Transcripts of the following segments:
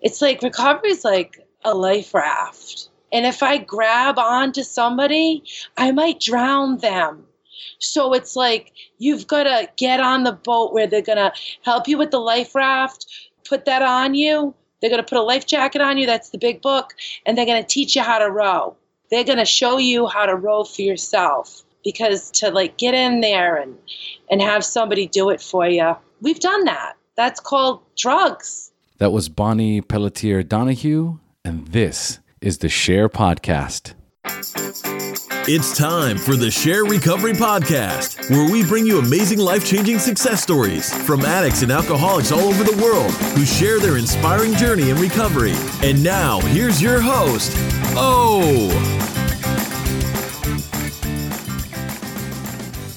It's like recovery is like a life raft. And if I grab onto somebody, I might drown them. So it's like you've got to get on the boat where they're going to help you with the life raft, put that on you. They're going to put a life jacket on you. That's the big book. And they're going to teach you how to row. They're going to show you how to row for yourself because to like get in there and and have somebody do it for you. We've done that. That's called drugs. That was Bonnie Pelletier Donahue and this is the SHAIR podcast. It's time for the SHAIR Recovery Podcast, where we bring you amazing life changing success stories from addicts and alcoholics all over the world who share their inspiring journey in recovery. And now, here's your host, Oh.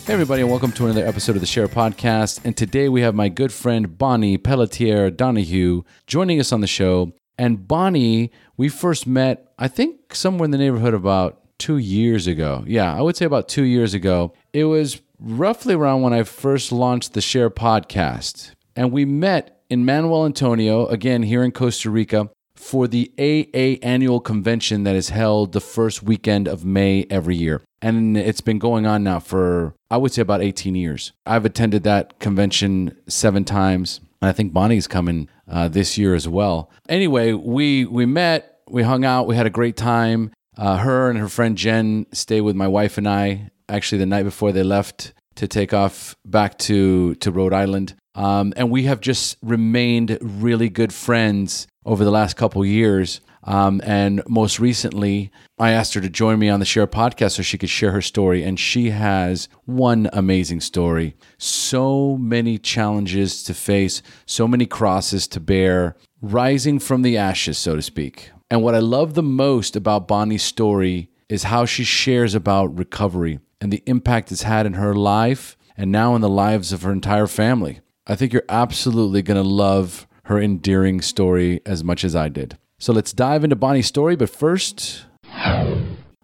Hey, everybody, and welcome to another episode of the SHAIR Podcast. And today we have my good friend Bonnie Pelletier Donahue joining us on the show. And Bonnie, we first met, I think, somewhere in the neighborhood about two years ago. Yeah, I would say about two years ago. It was roughly around when I first launched the SHAIR podcast. And we met in Manuel Antonio, again, here in Costa Rica, for the AA annual convention that is held the first weekend of May every year. And it's been going on now for, I would say, about 18 years. I've attended that convention seven times. And I think Bonnie's coming uh, this year as well. Anyway, we we met, we hung out, we had a great time. Uh, her and her friend Jen stayed with my wife and I actually the night before they left to take off back to to Rhode Island. Um, and we have just remained really good friends over the last couple years. Um, and most recently, I asked her to join me on the SHAIR podcast so she could share her story. And she has one amazing story. So many challenges to face, so many crosses to bear, rising from the ashes, so to speak. And what I love the most about Bonnie's story is how she shares about recovery and the impact it's had in her life and now in the lives of her entire family. I think you're absolutely going to love her endearing story as much as I did. So let's dive into Bonnie's story. But first,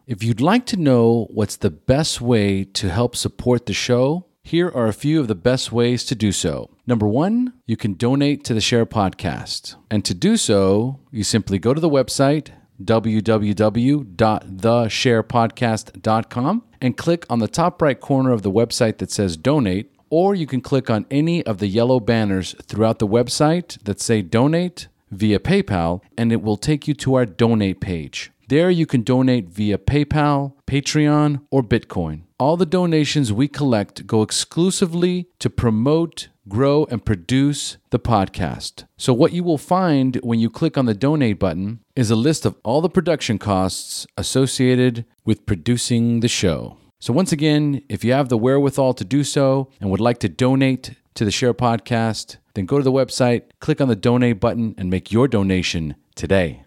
if you'd like to know what's the best way to help support the show, here are a few of the best ways to do so. Number one, you can donate to the SHAIR Podcast. And to do so, you simply go to the website www.theshairpodcast.com and click on the top right corner of the website that says donate, or you can click on any of the yellow banners throughout the website that say donate via PayPal, and it will take you to our donate page. There you can donate via PayPal, Patreon, or Bitcoin. All the donations we collect go exclusively to promote, grow, and produce the podcast. So, what you will find when you click on the donate button is a list of all the production costs associated with producing the show. So, once again, if you have the wherewithal to do so and would like to donate to the SHAIR Podcast, then go to the website, click on the donate button, and make your donation today.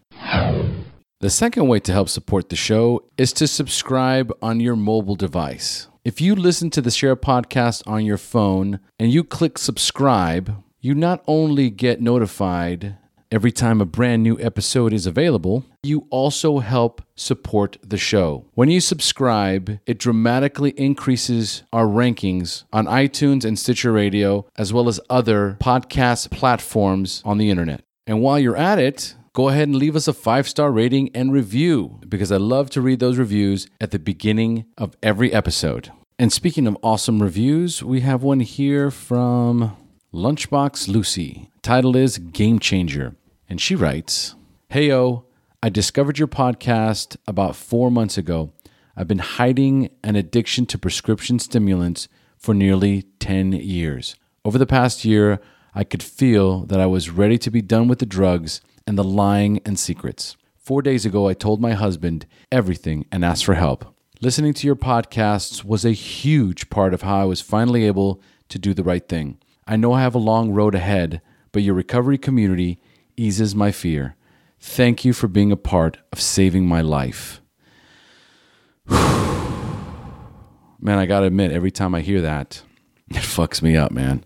The second way to help support the show is to subscribe on your mobile device. If you listen to the SHAIR Podcast on your phone and you click subscribe, you not only get notified Every time a brand new episode is available, you also help support the show. When you subscribe, it dramatically increases our rankings on iTunes and Stitcher Radio, as well as other podcast platforms on the internet. And while you're at it, go ahead and leave us a five star rating and review because I love to read those reviews at the beginning of every episode. And speaking of awesome reviews, we have one here from Lunchbox Lucy. Title is Game Changer. And she writes Heyo, I discovered your podcast about four months ago. I've been hiding an addiction to prescription stimulants for nearly 10 years. Over the past year, I could feel that I was ready to be done with the drugs and the lying and secrets. Four days ago, I told my husband everything and asked for help. Listening to your podcasts was a huge part of how I was finally able to do the right thing. I know I have a long road ahead, but your recovery community eases my fear. Thank you for being a part of saving my life. man, I gotta admit, every time I hear that, it fucks me up, man.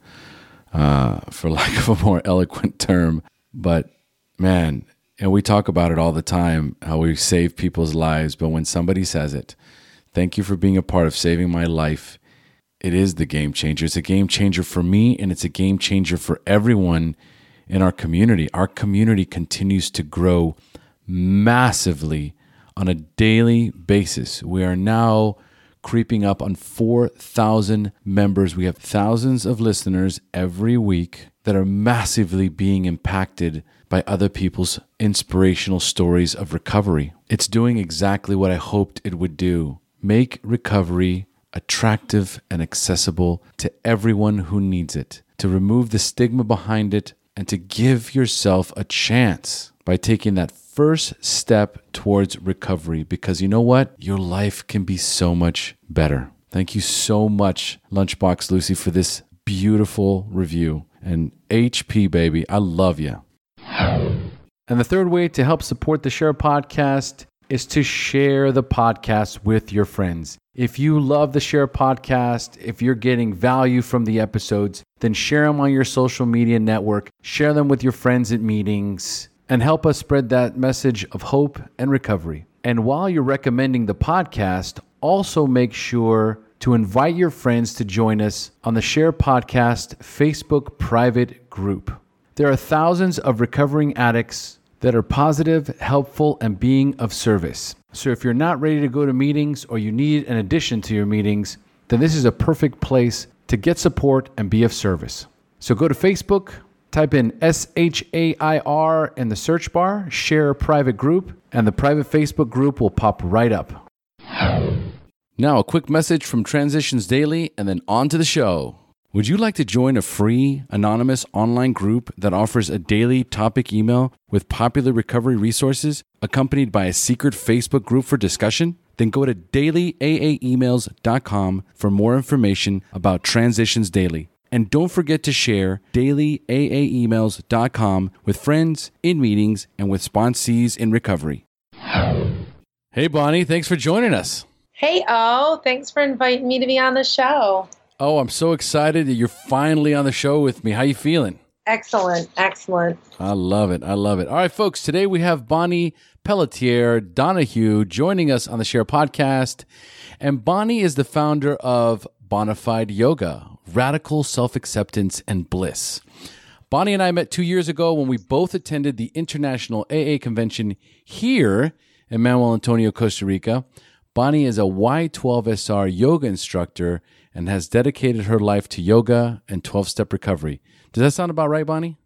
Uh, for lack of a more eloquent term. But man, and we talk about it all the time how we save people's lives. But when somebody says it, thank you for being a part of saving my life, it is the game changer. It's a game changer for me, and it's a game changer for everyone in our community. Our community continues to grow massively on a daily basis. We are now creeping up on 4,000 members. We have thousands of listeners every week that are massively being impacted by other people's inspirational stories of recovery. It's doing exactly what I hoped it would do make recovery attractive and accessible to everyone who needs it, to remove the stigma behind it, and to give yourself a chance by taking that first step towards recovery. Because you know what? Your life can be so much better. Thank you so much, Lunchbox Lucy, for this beautiful review. And HP, baby, I love you. And the third way to help support the SHAIR podcast is to share the podcast with your friends. If you love the SHAIR podcast, if you're getting value from the episodes, then share them on your social media network, share them with your friends at meetings, and help us spread that message of hope and recovery. And while you're recommending the podcast, also make sure to invite your friends to join us on the SHAIR Podcast Facebook private group. There are thousands of recovering addicts that are positive, helpful, and being of service. So if you're not ready to go to meetings or you need an addition to your meetings, then this is a perfect place to get support and be of service. So go to Facebook, type in S H A I R in the search bar, share a private group, and the private Facebook group will pop right up. Now, a quick message from Transitions Daily and then on to the show. Would you like to join a free, anonymous online group that offers a daily topic email with popular recovery resources accompanied by a secret Facebook group for discussion? Then go to dailyaaemails.com for more information about Transitions Daily. And don't forget to share dailyaaemails.com with friends, in meetings, and with sponsees in recovery. Hey, Bonnie, thanks for joining us. Hey, oh, thanks for inviting me to be on the show. Oh, I'm so excited that you're finally on the show with me. How are you feeling? Excellent, excellent. I love it. I love it. All right, folks. Today we have Bonnie Pelletier Donahue joining us on the SHAIR podcast, and Bonnie is the founder of Bonifide Yoga, Radical Self Acceptance and Bliss. Bonnie and I met two years ago when we both attended the International AA Convention here in Manuel Antonio, Costa Rica. Bonnie is a Y12SR yoga instructor and has dedicated her life to yoga and 12 step recovery. Does that sound about right, Bonnie?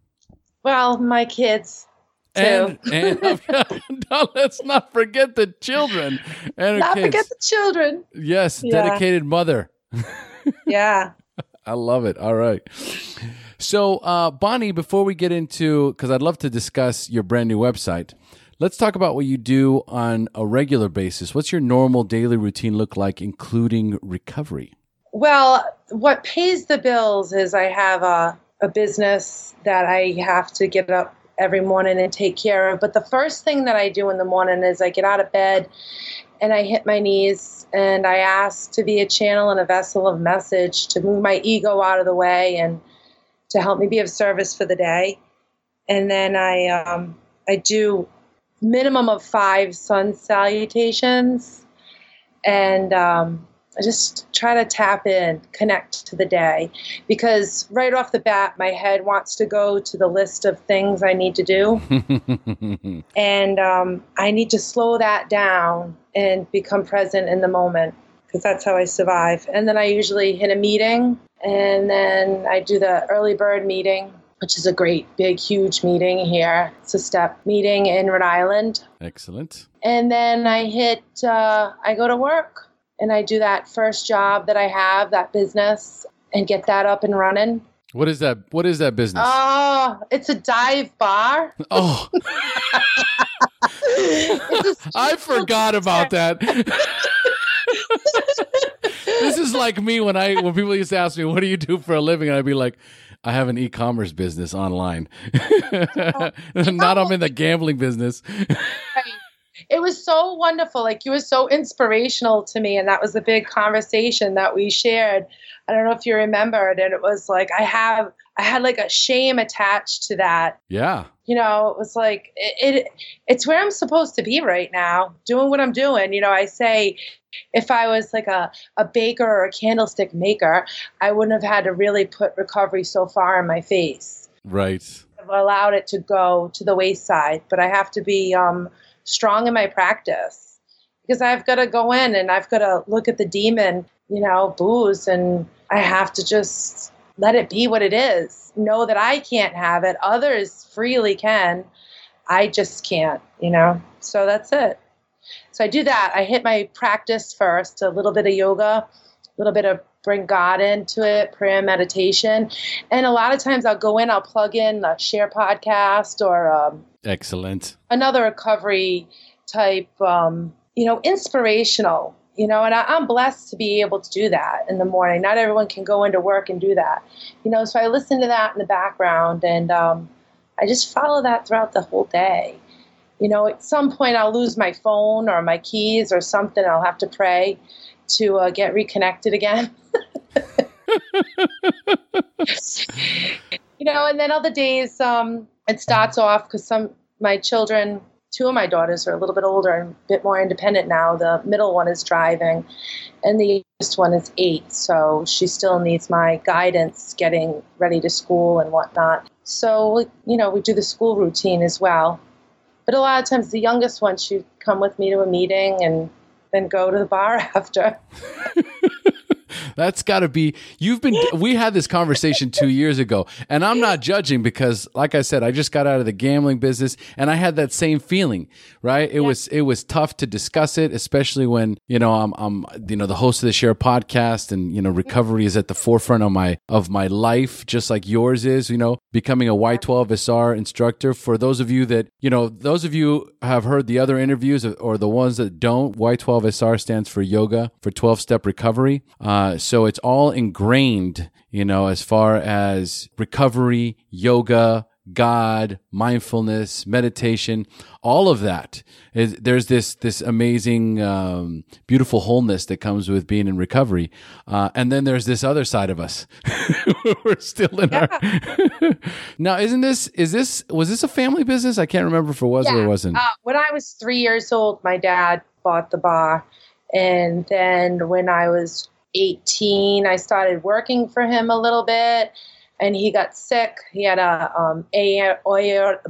Well, my kids. Too. And, and no, let's not forget the children and Not kids. forget the children. yes, Yeah. dedicated mother. Yeah. I love it. All right. So, uh, Bonnie, before we get into, because I'd love to discuss your brand new website, let's talk about what you do on a regular basis. What's your normal daily routine look like, including recovery? Well, what pays the bills is I have a, a business that I have to get up every morning and take care of. But the first thing that I do in the morning is I get out of bed and I hit my knees and I ask to be a channel and a vessel of message to move my ego out of the way and to help me be of service for the day. And then I um, I do minimum of five sun salutations and um, I just try to tap in, connect to the day. Because right off the bat, my head wants to go to the list of things I need to do. and um, I need to slow that down and become present in the moment because that's how I survive. And then I usually hit a meeting and then I do the early bird meeting. Which is a great, big, huge meeting here. It's a step meeting in Rhode Island. Excellent. And then I hit, uh, I go to work and I do that first job that I have, that business, and get that up and running. What is that? What is that business? Oh, it's a dive bar. oh, I forgot about that. this is like me when I when people used to ask me, "What do you do for a living?" and I'd be like, "I have an e-commerce business online." Oh. Not I'm oh. in the gambling business. It was so wonderful. Like you were so inspirational to me, and that was a big conversation that we shared. I don't know if you remembered, and it was like I have I had like a shame attached to that. Yeah. You know, it was like it, it it's where I'm supposed to be right now, doing what I'm doing. You know, I say if I was like a, a baker or a candlestick maker, I wouldn't have had to really put recovery so far in my face. Right. I've allowed it to go to the wayside, but I have to be um, strong in my practice because I've got to go in and I've got to look at the demon, you know, booze, and I have to just let it be what it is. Know that I can't have it, others freely can. I just can't, you know? So that's it. So I do that. I hit my practice first, a little bit of yoga, a little bit of bring God into it, prayer, meditation. And a lot of times I'll go in, I'll plug in a SHAIR podcast or um, excellent another recovery type, um, you know, inspirational. You know, and I, I'm blessed to be able to do that in the morning. Not everyone can go into work and do that. You know, so I listen to that in the background and um, I just follow that throughout the whole day. You know, at some point I'll lose my phone or my keys or something. I'll have to pray to uh, get reconnected again. you know, and then other days um, it starts off because some my children, two of my daughters are a little bit older and a bit more independent now. The middle one is driving, and the youngest one is eight, so she still needs my guidance getting ready to school and whatnot. So you know, we do the school routine as well. But a lot of times, the youngest one, she'd come with me to a meeting and then go to the bar after. That's got to be. You've been. We had this conversation two years ago, and I'm not judging because, like I said, I just got out of the gambling business, and I had that same feeling. Right? It yeah. was. It was tough to discuss it, especially when you know I'm. I'm. You know the host of the SHAIR podcast, and you know recovery is at the forefront of my of my life, just like yours is. You know, becoming a Y12SR instructor. For those of you that you know, those of you have heard the other interviews, or the ones that don't, Y12SR stands for Yoga for 12 Step Recovery. Uh, so it's all ingrained, you know, as far as recovery, yoga, God, mindfulness, meditation, all of that. Is, there's this this amazing, um, beautiful wholeness that comes with being in recovery, uh, and then there's this other side of us. We're still in yeah. our. now, isn't this is this was this a family business? I can't remember if it was yeah. or it wasn't. Uh, when I was three years old, my dad bought the bar, and then when I was 18, I started working for him a little bit, and he got sick. He had a um, aortic,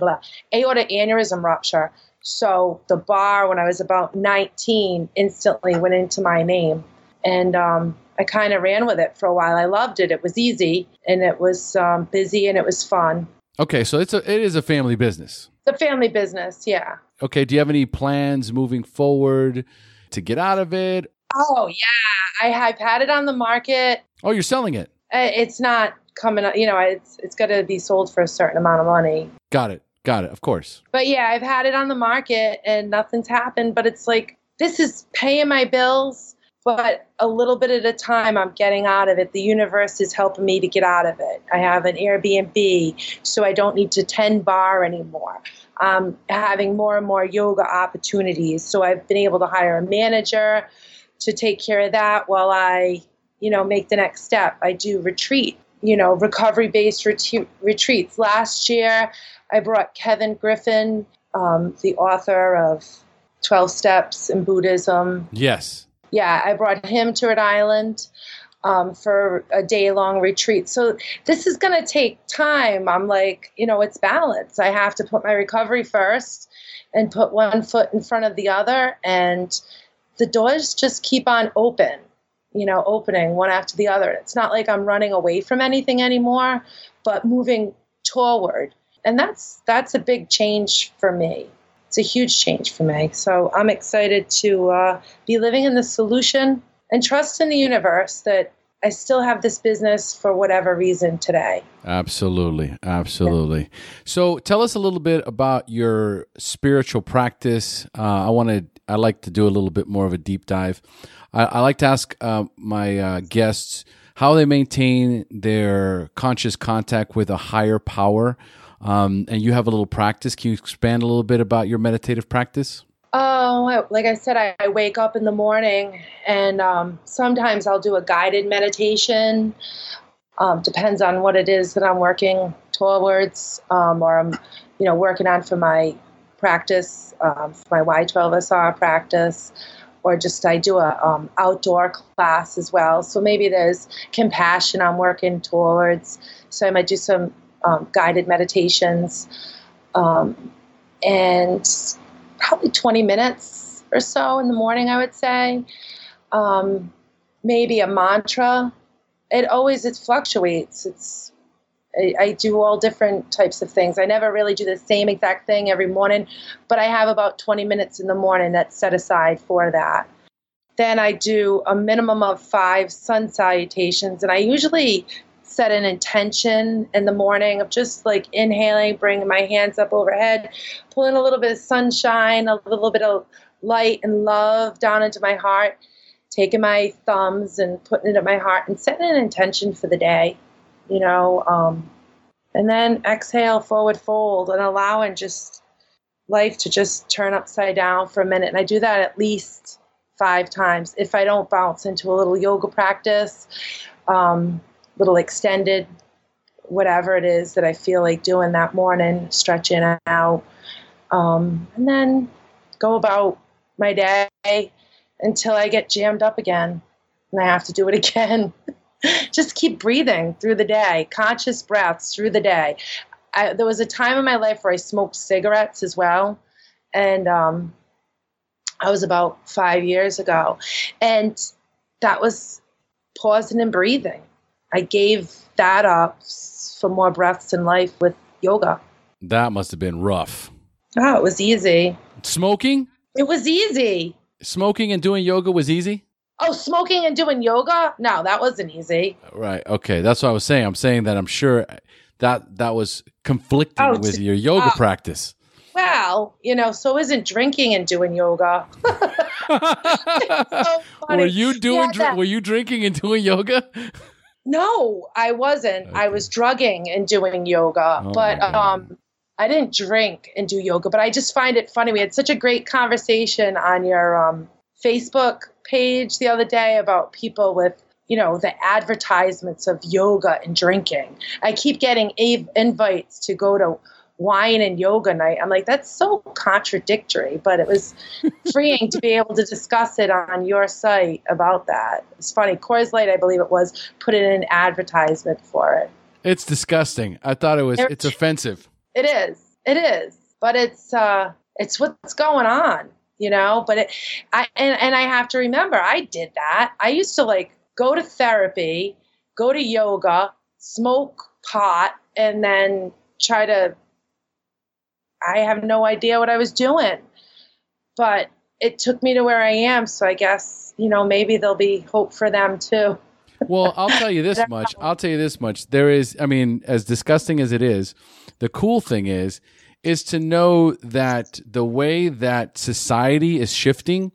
aortic aneurysm rupture. So the bar, when I was about 19, instantly went into my name, and um, I kind of ran with it for a while. I loved it. It was easy, and it was um, busy, and it was fun. Okay, so it's a it is a family business. It's a family business, yeah. Okay, do you have any plans moving forward to get out of it? Oh yeah, I have had it on the market. Oh, you're selling it. Uh, it's not coming up. You know, it's it's going to be sold for a certain amount of money. Got it. Got it. Of course. But yeah, I've had it on the market and nothing's happened. But it's like this is paying my bills, but a little bit at a time, I'm getting out of it. The universe is helping me to get out of it. I have an Airbnb, so I don't need to tend bar anymore. I'm having more and more yoga opportunities, so I've been able to hire a manager to take care of that while I, you know, make the next step. I do retreat, you know, recovery based ret- retreats. Last year, I brought Kevin Griffin, um, the author of 12 Steps in Buddhism. Yes. Yeah, I brought him to Rhode Island um, for a day long retreat. So this is going to take time. I'm like, you know, it's balance. I have to put my recovery first and put one foot in front of the other and the doors just keep on open, you know, opening one after the other. It's not like I'm running away from anything anymore, but moving toward. And that's that's a big change for me. It's a huge change for me. So I'm excited to uh, be living in the solution and trust in the universe that I still have this business for whatever reason today. Absolutely. Absolutely. Yeah. So tell us a little bit about your spiritual practice. Uh, I want to, I like to do a little bit more of a deep dive. I, I like to ask uh, my uh, guests how they maintain their conscious contact with a higher power. Um, and you have a little practice. Can you expand a little bit about your meditative practice? Oh, like I said, I, I wake up in the morning and um, sometimes I'll do a guided meditation. Um, depends on what it is that I'm working towards um, or I'm, you know, working on for my practice, um, for my Y12SR practice, or just I do a um, outdoor class as well. So maybe there's compassion I'm working towards. So I might do some um, guided meditations, and probably 20 minutes or so in the morning, I would say. Um, maybe a mantra. It always it fluctuates. It's I, I, do all different types of things. I never really do the same exact thing every morning, but I have about 20 minutes in the morning that's set aside for that. Then I do a minimum of five sun salutations, and I usually set an intention in the morning of just like inhaling, bringing my hands up overhead, pulling a little bit of sunshine, a little bit of light and love down into my heart, taking my thumbs and putting it at my heart and setting an intention for the day you know, um, and then exhale, forward fold, and allowing just life to just turn upside down for a minute. And I do that at least five times. If I don't bounce into a little yoga practice, um, little extended, whatever it is that I feel like doing that morning, stretching out, um, and then go about my day until I get jammed up again and I have to do it again. just keep breathing through the day, conscious breaths through the day. I, there was a time in my life where I smoked cigarettes as well, and um, I was about five years ago, and that was pausing and breathing. I gave that up for more breaths in life with yoga. That must have been rough. Oh, it was easy. Smoking? It was easy. Smoking and doing yoga was easy? Oh, smoking and doing yoga? No, that wasn't easy. Right. Okay. That's what I was saying. I'm saying that I'm sure that that was conflicting oh, with your yoga uh, practice. Well, you know, so isn't drinking and doing yoga. so were you doing? Yeah, were you drinking and doing yoga? No, I wasn't. Okay. I was drugging and doing yoga, oh but um, I didn't drink and do yoga. But I just find it funny. We had such a great conversation on your um, Facebook page the other day about people with you know the advertisements of yoga and drinking i keep getting invites to go to wine and yoga night. I'm like that's so contradictory but it was freeing to be able to discuss it on your site about that. It's funny. Coors Light i believe it was put in an advertisement for it. It's disgusting. I thought it was it's offensive. It is. It is. But it's uh it's what's going on you know? But it i and, and i have to remember i did that. I used to like go to therapy go to yoga smoke pot and then try to i have no idea what i was doing. But it took me to where i am so i guess you know maybe there'll be hope for them too. Well i'll tell you this much. I'll tell you this much. There is i mean as disgusting as it is the cool thing is is to know that the way that society is shifting,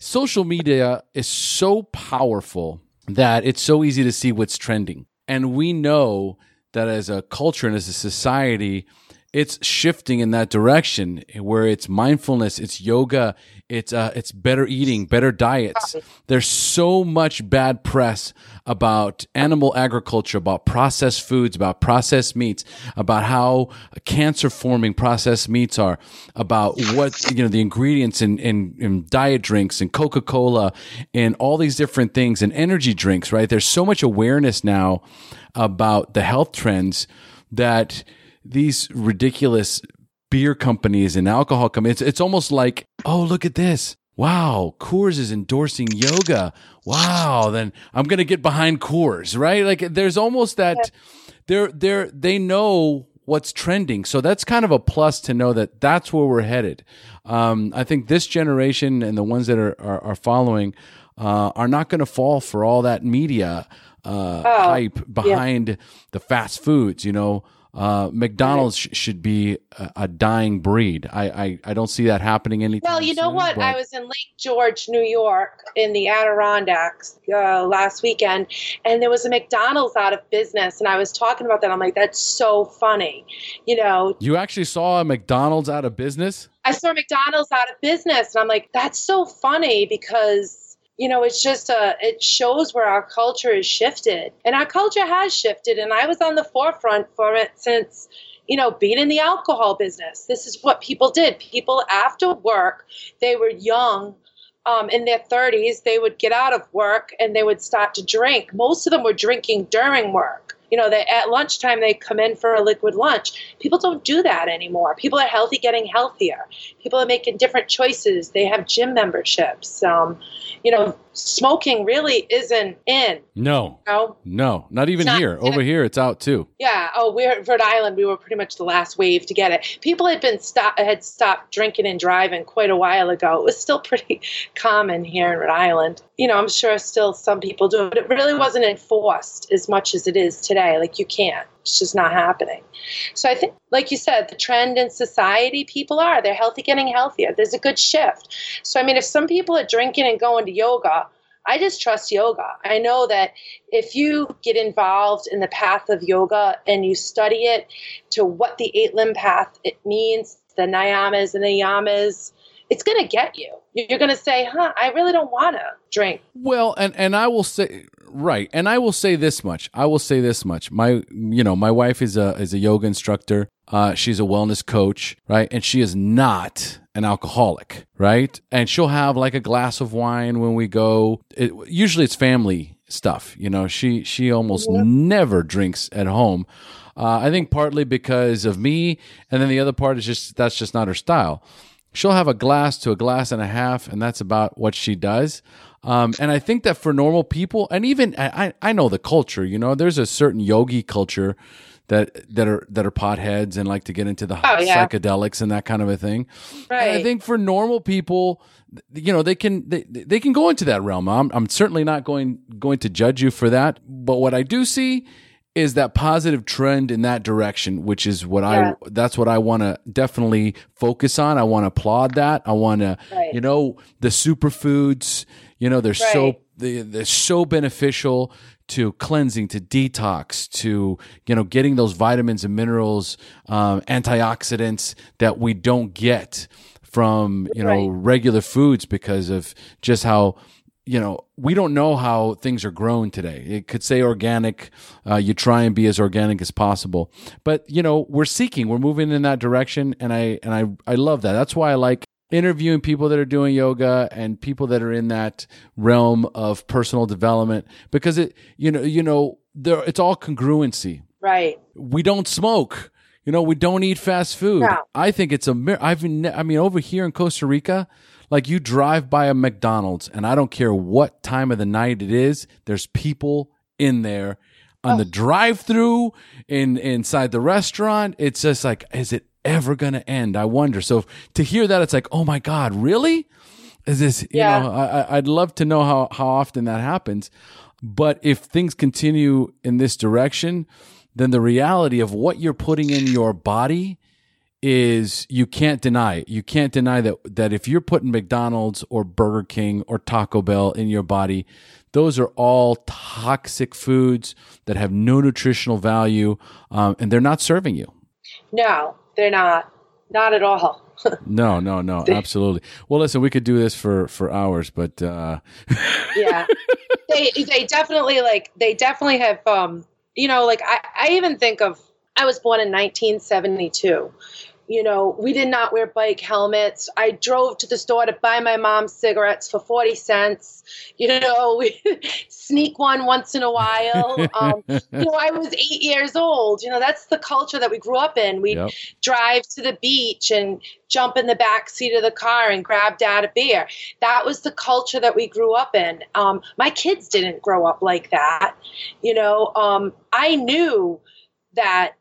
social media is so powerful that it's so easy to see what's trending. And we know that as a culture and as a society, it's shifting in that direction where it's mindfulness, it's yoga, it's uh, it's better eating, better diets. There's so much bad press about animal agriculture, about processed foods, about processed meats, about how cancer forming processed meats are, about what you know the ingredients in, in, in diet drinks and Coca Cola and all these different things and energy drinks. Right? There's so much awareness now about the health trends that these ridiculous beer companies and alcohol companies. It's, it's almost like, oh, look at this. Wow, Coors is endorsing yoga. Wow, then I'm going to get behind Coors, right? Like there's almost that they're they're they know what's trending. So that's kind of a plus to know that that's where we're headed. Um, I think this generation and the ones that are are, are following uh, are not going to fall for all that media uh, oh, hype behind yeah. the fast foods. You know, uh, McDonald's sh- should be a, a, dying breed. I, I, I don't see that happening anytime Well, you know soon, what? But... I was in Lake George, New York, in the Adirondacks uh, last weekend, and there was a McDonald's out of business, and I was talking about that. I'm like, that's so funny, you know. You actually saw a McDonald's out of business? I saw McDonald's out of business, and I'm like, that's so funny because you know it's just a it shows where our culture is shifted. And our culture has shifted and i was on the forefront for it since you know being in the alcohol business. This is what people did. People after work they were young um, in their 30s they would get out of work and they would start to drink. Most of them were drinking during work You know, they, at lunchtime they come in for a liquid lunch. People don't do that anymore. People are healthy, getting healthier. People are making different choices. They have gym memberships. Um, you know, smoking really isn't in. No, No, no, not even not- here. Over here, it's out too. yeah. Oh, we're Rhode Island. We were pretty much the last wave to get it. People had been stop had stopped drinking and driving quite a while ago. It was still pretty common here in Rhode Island. You know, I'm sure still some people do, it, but it really wasn't enforced as much as it is today. Like you can't. It's just not happening. So I think, like you said, the trend in society, people are they're healthy, getting healthier. There's a good shift. So I mean, if some people are drinking and going to yoga, I just trust yoga. I know that if you get involved in the path of yoga and you study it to what the eight limb path it means, the niyamas and the yamas, it's going to get you. You're going to say, "Huh, I really don't want to drink." Well, and and I will say right, and I will say this much. I will say this much. My you know, my wife is a is a yoga instructor. Uh, she's a wellness coach, right? And she is not an alcoholic, right? And she'll have like a glass of wine when we go. It, usually, it's family stuff. You know, she she almost never drinks at home. Uh, I think partly because of me, and then the other part is just that's just not her style she'll have a glass to a glass and a half, and that's about what she does. Um, and I think that for normal people, and even I, I know the culture, you know, there's a certain yogi culture that that are that are potheads and like to get into the Oh, yeah. psychedelics and that kind of a thing. And I think for normal people, you know, they can they, they can go into that realm. I'm I'm certainly not going going to judge you for that, but what I do see is that positive trend in that direction, which is what Yeah. I that's what I want to definitely focus on. I want to applaud that. I want to, you know, the superfoods. You know, they're so Right. they, they're so beneficial to cleansing, to detox, to you know, getting those vitamins and minerals, um, antioxidants that we don't get from you know Right. regular foods because of just how you know we don't know how things are grown today it could say organic uh, you try and be as organic as possible but you know we're seeking we're moving in that direction and i and i i love that that's why i like interviewing people that are doing yoga and people that are in that realm of personal development because it you know you know there it's all congruency Right. we don't smoke. You know, we don't eat fast food. No. I think it's a. I've. I mean, over here in Costa Rica, like you drive by a McDonald's, and I don't care what time of the night it is. There's people in there on oh. the drive-through, in inside the restaurant. It's just like, is it ever gonna end? I wonder. So to hear that, it's like, oh my god, really? Is this? You Yeah. know, I- I'd love to know how how often that happens. But if things continue in this direction, then the reality of what you're putting in your body is you can't deny it. You can't deny that that if you're putting McDonald's or Burger King or Taco Bell in your body, those are all toxic foods that have no nutritional value, um, and they're not serving you. No, they're not. Not at all. No, no, no, absolutely. Well, listen, we could do this for for hours, but uh, yeah they they definitely like they definitely have um you know like i i even think of i was born in 1972 you know we did not wear bike helmets i drove to the store to buy my mom cigarettes for 40 cents you know we sneak one once in a while um, you know i was eight years old you know that's the culture that we grew up in we Yep. drive to the beach and jump in the back seat of the car and grab dad a beer that was the culture that we grew up in. Um, my kids didn't grow up like that. You know, um, I knew that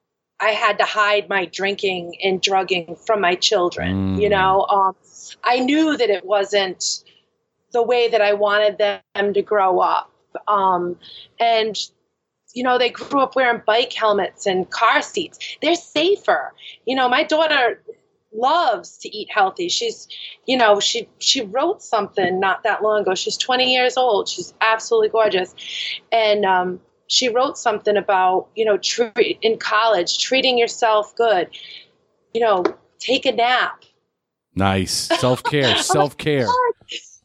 I had to hide my drinking and drugging from my children. You Mm. know, um, I knew that it wasn't the way that I wanted them to grow up. Um, and you know, they grew up wearing bike helmets and car seats. They're safer. You know, my daughter loves to eat healthy. She's, you know, she she wrote something not that long ago. She's 20 years old. She's absolutely gorgeous, and um, she wrote something about you know in college treating yourself good. You know, take a nap. nice self care, self care.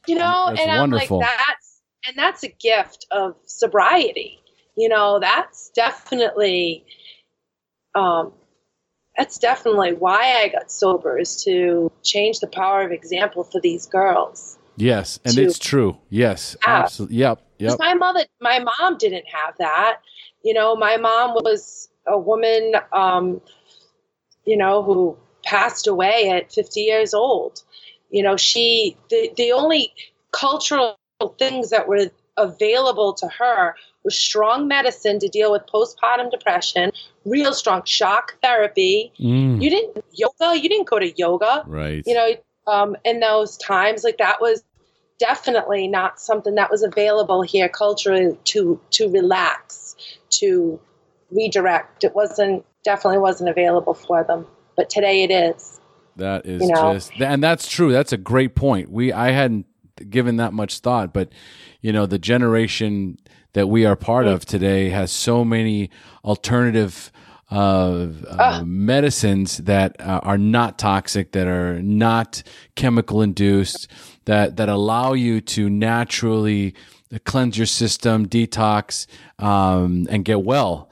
You know, That's and I'm like that's and that's a gift of sobriety. You know, that's definitely um that's definitely why I got sober is to change the power of example for these girls. Yes, and To- it's true. Yes, Yeah. absolutely. Yep, yep. My mother, my mom didn't have that. You know, my mom was a woman, um, you know, who passed away at 50 years old. You know, she, the, the only cultural things that were available to her was strong medicine to deal with postpartum depression, real strong shock therapy. Mm, You didn't yoga, you didn't go to yoga. right. You know, um, in those times, like that was definitely not something that was available here culturally to to relax, to redirect. It wasn't definitely wasn't available for them, but today it is. That is you know? just, and that's true. That's a great point. We, I hadn't given that much thought, but you know, the generation that we are part of today has so many alternative uh, uh, medicines that uh, are not toxic, that are not chemical induced, that that allow you to naturally cleanse your system, detox, um, and get well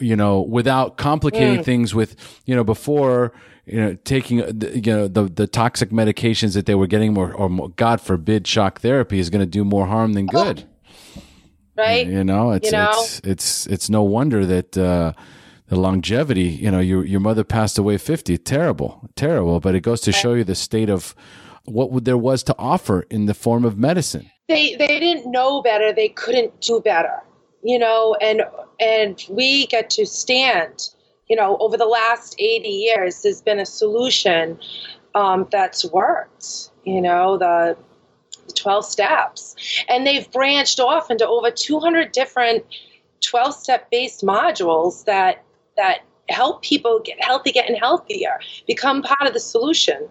you know, without complicating things with, you know, before, you know, taking, uh, the- you know, the, the toxic medications that they were getting or, or more, God forbid, shock therapy is going to do more harm than good. Right? You know, it's, You know? it's, it's, it's no wonder that, uh, the longevity, you know, your, your mother passed away 50, terrible, terrible, but it goes to show you the state of what there was to offer in the form of medicine. They they didn't know better. They couldn't do better. You know, and and we get to stand. You know, over the last eighty years, there's been a solution um, that's worked. You know, the the 12 steps. And they've branched off into over 200 different 12 step based modules that that help people get healthy, getting healthier, become part of the solution.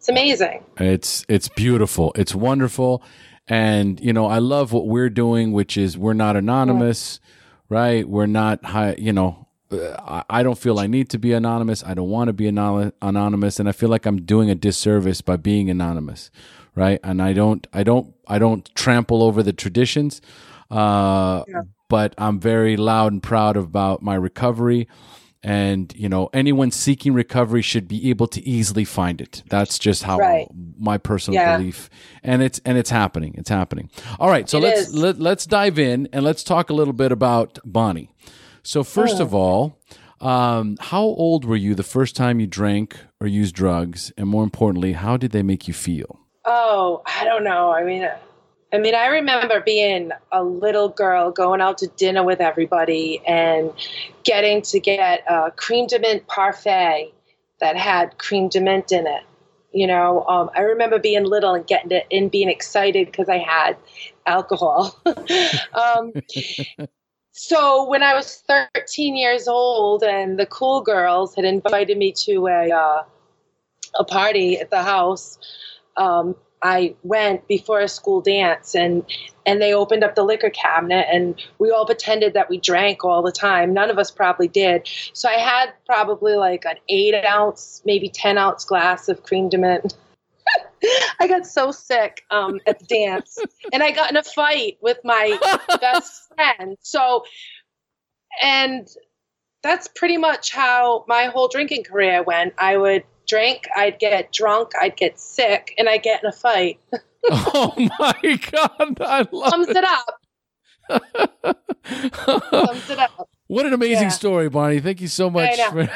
It's amazing. It's it's beautiful. It's wonderful. And you know, I love what we're doing, which is we're not anonymous, right? We're not high, you know, uh, I I don't feel I need to be anonymous. I don't want to be anonymous and I feel like I'm doing a disservice by being anonymous, right? And I don't I don't I don't trample over the traditions. Uh but I'm very loud and proud about my recovery and you know anyone seeking recovery should be able to easily find it that's just how Right. my personal Yeah. belief and it's and it's happening it's happening all right so It let's is. let, let's dive in and let's talk a little bit about bonnie so first Oh. of all um, how old were you the first time you drank or used drugs and more importantly how did they make you feel Oh, I don't know. I mean, I mean, I remember being a little girl going out to dinner with everybody and getting to get a cream de mint parfait that had cream de mint in it. You know, um, I remember being little and getting it and being excited because I had alcohol. um, so when I was 13 years old and the cool girls had invited me to a uh, a party at the house, um, I went before a school dance and and they opened up the liquor cabinet and we all pretended that we drank all the time. None of us probably did. So I had probably like an eight ounce, maybe ten ounce glass of cream de mint. I got so sick um, at the dance, and I got in a fight with my best friend. So, and that's pretty much how my whole drinking career went. I would drink, I'd get drunk, I'd get sick, and I'd get in a fight. oh my god i love Sums it up. it Sums it up. what an amazing Yeah. story bonnie thank you so much for-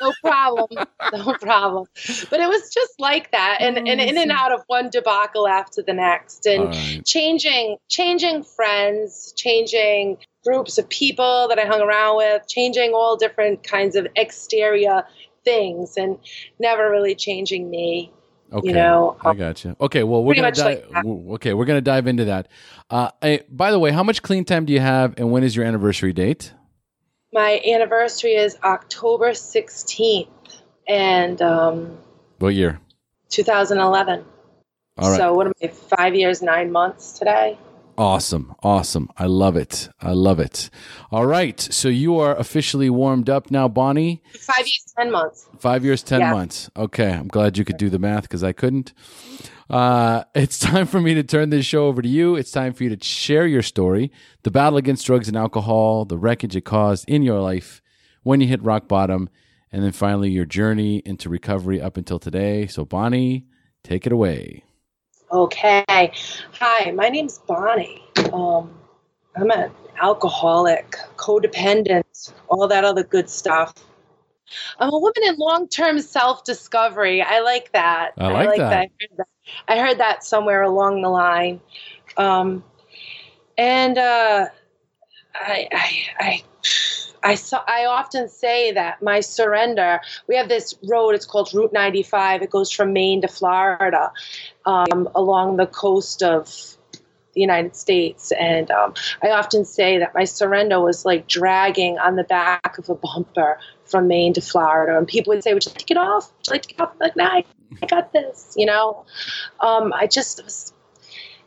No problem. No problem. But it was just like that, and, and in and out of one debacle after the next, and right. changing changing friends, changing groups of people that I hung around with, changing all different kinds of exterior things, and never really changing me. Okay, know, I um, got you. Okay, well, we're gonna dive. like okay, we're gonna dive into that. Uh, eh, by the way, how much clean time do you have, and when is your anniversary date? My anniversary is October 16th and um, What year? 2011. All right. So what am I, five years, nine months today? Awesome, awesome. I love it. I love it. All right, so you are officially warmed up now, Bonnie. Five years, 10 months. Five years, ten Yeah. months. Okay, I'm glad you could do the math because I couldn't. Uh, it's time for me to turn this show over to you. It's time for you to share your story, the battle against drugs and alcohol, the wreckage it caused in your life when you hit rock bottom, and then finally your journey into recovery up until today. So, Bonnie, take it away. Okay. Hi, my name's Bonnie. Um, I'm an alcoholic, codependent, all that other good stuff. I'm a woman in long-term self-discovery. I like that. I like, that. I heard that. I heard that somewhere along the line. Um, and uh, I, I, I, I, saw, I often say that my surrender. We have this road. It's called Route 95. It goes from Maine to Florida, um, along the coast of the United States. And um, I often say that my surrender was like dragging on the back of a bumper from Maine to Florida. And people would say, Would you like to get off? Would you like to get off? I'm like, nah, I, I got this, you know? Um, I just was,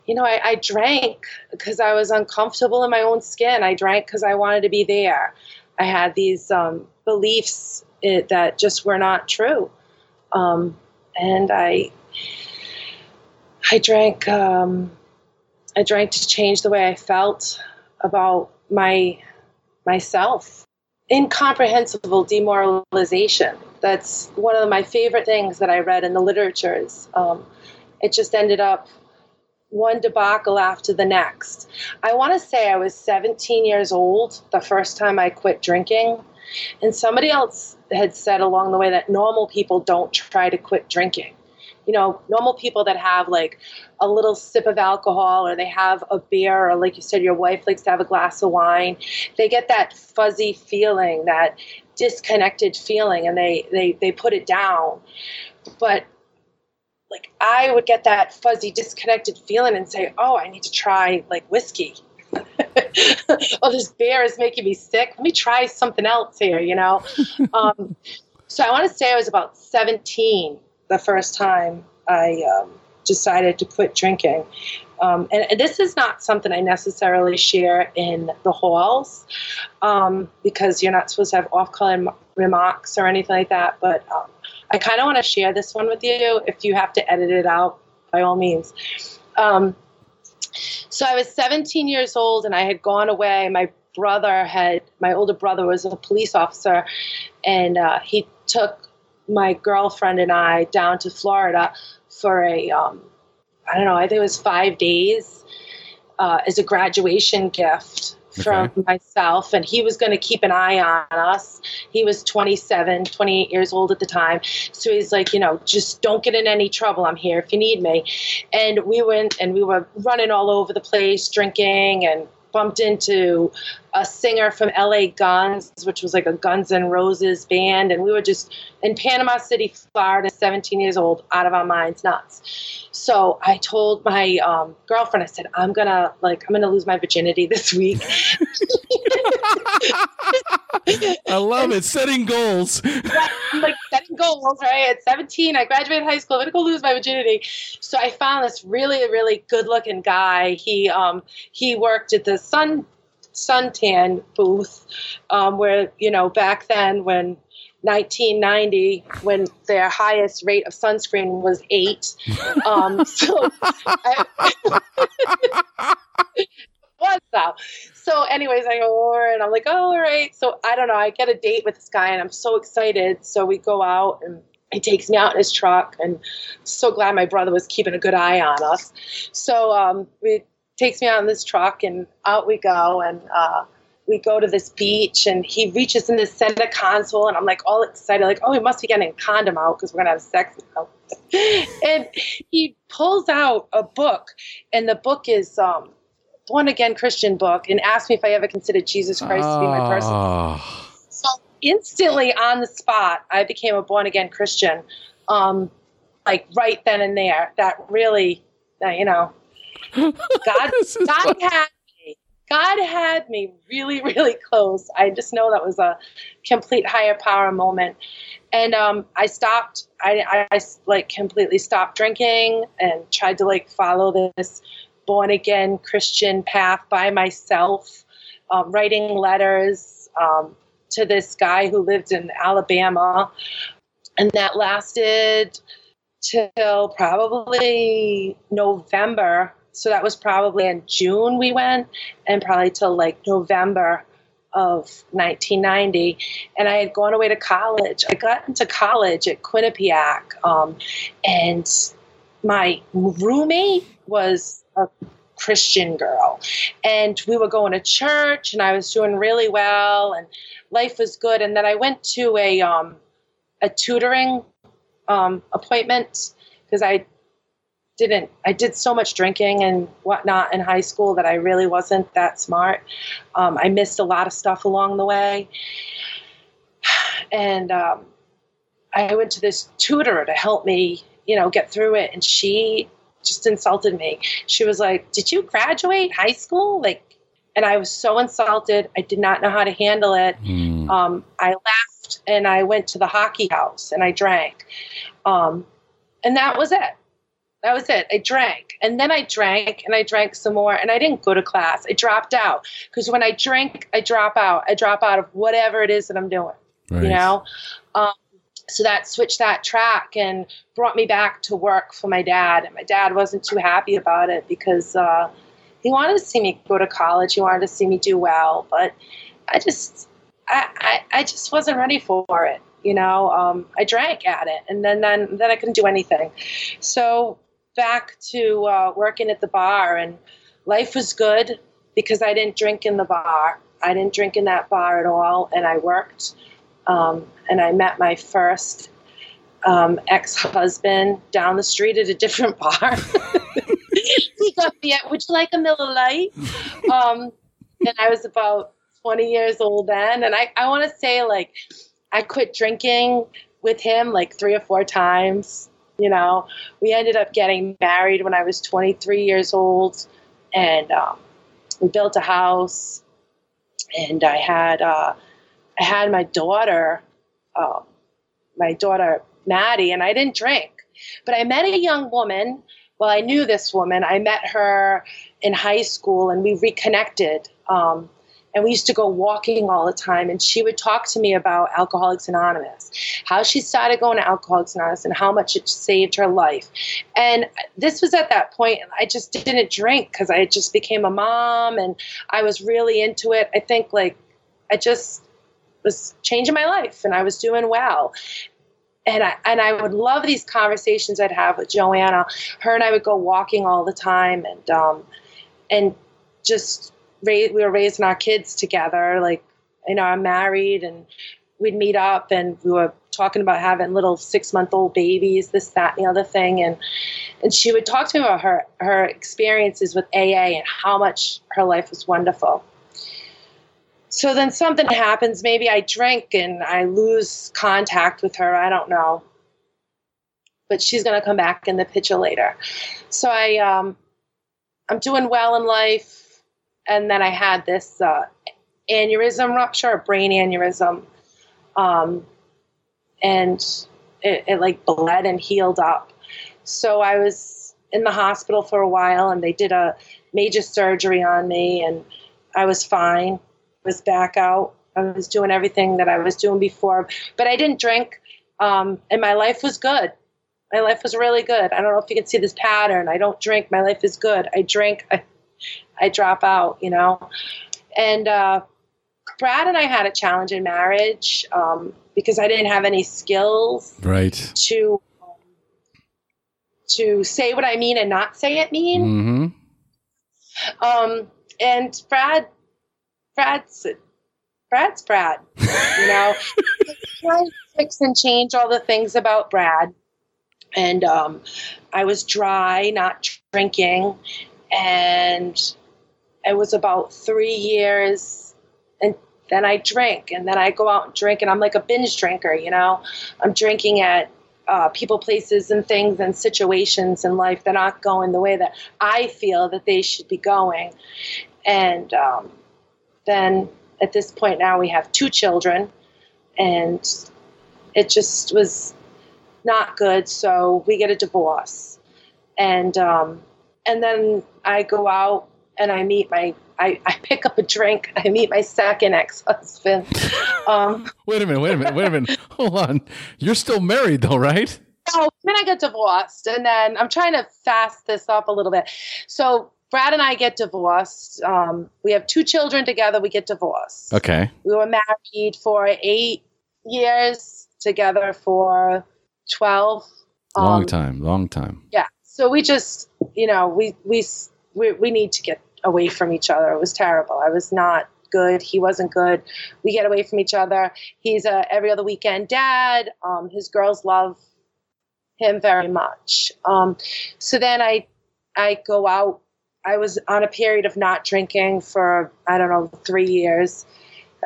you know, I, I drank because I was uncomfortable in my own skin. I drank because I wanted to be there. I had these um, beliefs it, eh, that just were not true. Um, and I, I drank, um, I drank to change the way I felt about my myself. Incomprehensible demoralization. That's one of my favorite things that I read in the literatures. Um, it just ended up one debacle after the next. I want to say I was 17 years old the first time I quit drinking. And somebody else had said along the way that normal people don't try to quit drinking you know, normal people that have like a little sip of alcohol or they have a beer or like you said, your wife likes to have a glass of wine, they get that fuzzy feeling, that disconnected feeling and they, they, they put it down. But like I would get that fuzzy disconnected feeling and say, oh, I need to try like whiskey. oh, this beer is making me sick. Let me try something else here, you know? Um, so I want to say I was about 17 the first time I um, decided to quit drinking. Um, and, and, this is not something I necessarily share in the halls um, because you're not supposed to have off color remarks or anything like that. But um, I kind of want to share this one with you. If you have to edit it out, by all means. Um, so I was 17 years old and I had gone away. My brother had, my older brother was a police officer, and uh, he took my girlfriend and I down to Florida for a um, I don't know, I think it was five days uh, as a graduation gift okay. from myself. And he was going to keep an eye on us. He was 27, 28 years old at the time. So he's like, you know, just don't get in any trouble. I'm here if you need me. And we went and we were running all over the place, drinking and bumped into a singer from LA Guns, which was like a Guns N' Roses band, and we were just in Panama City, Florida, 17 years old, out of our minds, nuts. So I told my um, girlfriend, I said, I'm gonna like, I'm gonna lose my virginity this week. I love it, setting goals. I'm like setting goals, right? At 17, I graduated high school. I'm gonna go lose my virginity. So I found this really, really good-looking guy. He um, he worked at the Sun suntan booth um, where you know back then when 1990 when their highest rate of sunscreen was eight um, so I, what's up so anyways i go over and i'm like oh all right. So i don't know i get a date with this guy and i'm so excited. So we go out and he takes me out in his truck and I'm so glad my brother was keeping a good eye on us. So um, we takes me out in this truck and out we go and uh, we go to this beach and he reaches in the center console and I'm like all excited like oh he must be getting a condom out because we're gonna have sex now and he pulls out a book and the book is um born again Christian book and asked me if I ever considered Jesus Christ to be my person. Oh. So instantly on the spot I became a born again Christian. Um, like right then and there. That really, uh, you know, God, God had me. God had me really, really close. I just know that was a complete higher power moment. And um, I stopped. I, I, I like completely stopped drinking and tried to like follow this born again Christian path by myself, um, writing letters um, to this guy who lived in Alabama, and that lasted till probably November so that was probably in June we went, and probably till like November of 1990. And I had gone away to college. I got into college at Quinnipiac, um, and my roommate was a Christian girl. And we were going to church and I was doing really well and life was good. And then I went to a, um, a tutoring um, appointment because I didn't, I did so much drinking and whatnot in high school that I really wasn't that smart. Um, I missed a lot of stuff along the way. And um, I went to this tutor to help me, you know, get through it. And she just insulted me. She was like, Did you graduate high school? Like, and I was so insulted. I did not know how to handle it. Mm. Um, I left and I went to the hockey house and I drank. Um, and that was it. That was it. I drank. And then I drank and I drank some more and I didn't go to class. I dropped out because when I drink, I drop out. I drop out of whatever it is that I'm doing, Right. you know? Um, so that switched that track and brought me back to work for my dad. And my dad wasn't too happy about it because uh, he wanted to see me go to college. He wanted to see me do well, but I just, I, I, I just wasn't ready for it. You know, um, I drank at it, and then then then I couldn't do anything. So back to uh, working at the bar, and life was good because I didn't drink in the bar. I didn't drink in that bar at all, and I worked. Um, and I met my first um, ex-husband down the street at a different bar. he got me at, would you like a Miller Lite? Um, and I was about 20 years old then. And I, I want to say, like, I quit drinking with him like three or four times. You know, we ended up getting married when I was 23 years old. And um, we built a house. And I had, uh, I had my daughter, um, my daughter Maddie, and I didn't drink. But I met a young woman. Well, I knew this woman. I met her in high school, and we reconnected. Um, and we used to go walking all the time. And she would talk to me about Alcoholics Anonymous, how she started going to Alcoholics Anonymous, and how much it saved her life. And this was at that point, I just didn't drink because I just became a mom, and I was really into it. I think like I just was changing my life, and I was doing well and I and I would love these conversations I'd have with Joanna. Her and I would go walking all the time, and um, and just raise, we were raising our kids together. Like you know, I'm married, and we'd meet up, and we were talking about having little six month old babies, this, that, and the other thing, and and she would talk to me about her her experiences with AA and how much her life was wonderful. So then something happens. Maybe I drink and I lose contact with her. I don't know. But she's going to come back in the picture later. So I, um, I'm doing well in life, and then I had this uh, aneurysm rupture, a brain aneurysm, um, and it, it like bled and healed up. So I was in the hospital for a while, and they did a major surgery on me, and I was fine was back out. I was doing everything that I was doing before, but I didn't drink, um, and my life was good. My life was really good. I don't know if you can see this pattern. I don't drink. My life is good. I drink. I, I drop out. You know, and uh, Brad and I had a challenge in marriage um, because I didn't have any skills Right. to um, to say what I mean and not say it mean. Mm-hmm. Um, and Brad, Brad's Brad's Brad. You know, try to fix and change all the things about Brad. And um, I was dry, not drinking, and it was about three years. And then I drink, and then I go out and drink, and I'm like a binge drinker. You know, I'm drinking at uh, people, places, and things and situations in life that aren't going the way that I feel that they should be going. And um, then at this point now we have two children, and it just was not good. So we get a divorce, and um, and then I go out and I meet my. I, I pick up a drink. I meet my second ex-husband. Um, Wait a minute. Wait a minute. Wait a minute. Hold on. You're still married though, right? Oh, then I get divorced, and then I'm trying to fast this up a little bit. So Brad and I get divorced. Um, we have two children together. We get divorced. Okay. We were married for eight years, together for twelve. Long Um, time. Long time. Yeah. So we just, you know, we we we, we need to get away from each other. It was terrible. I was not good. He wasn't good. We get away from each other. He's a every other weekend dad. Um, his girls love him very much. Um, so then I, I go out. I was on a period of not drinking for I don't know three years.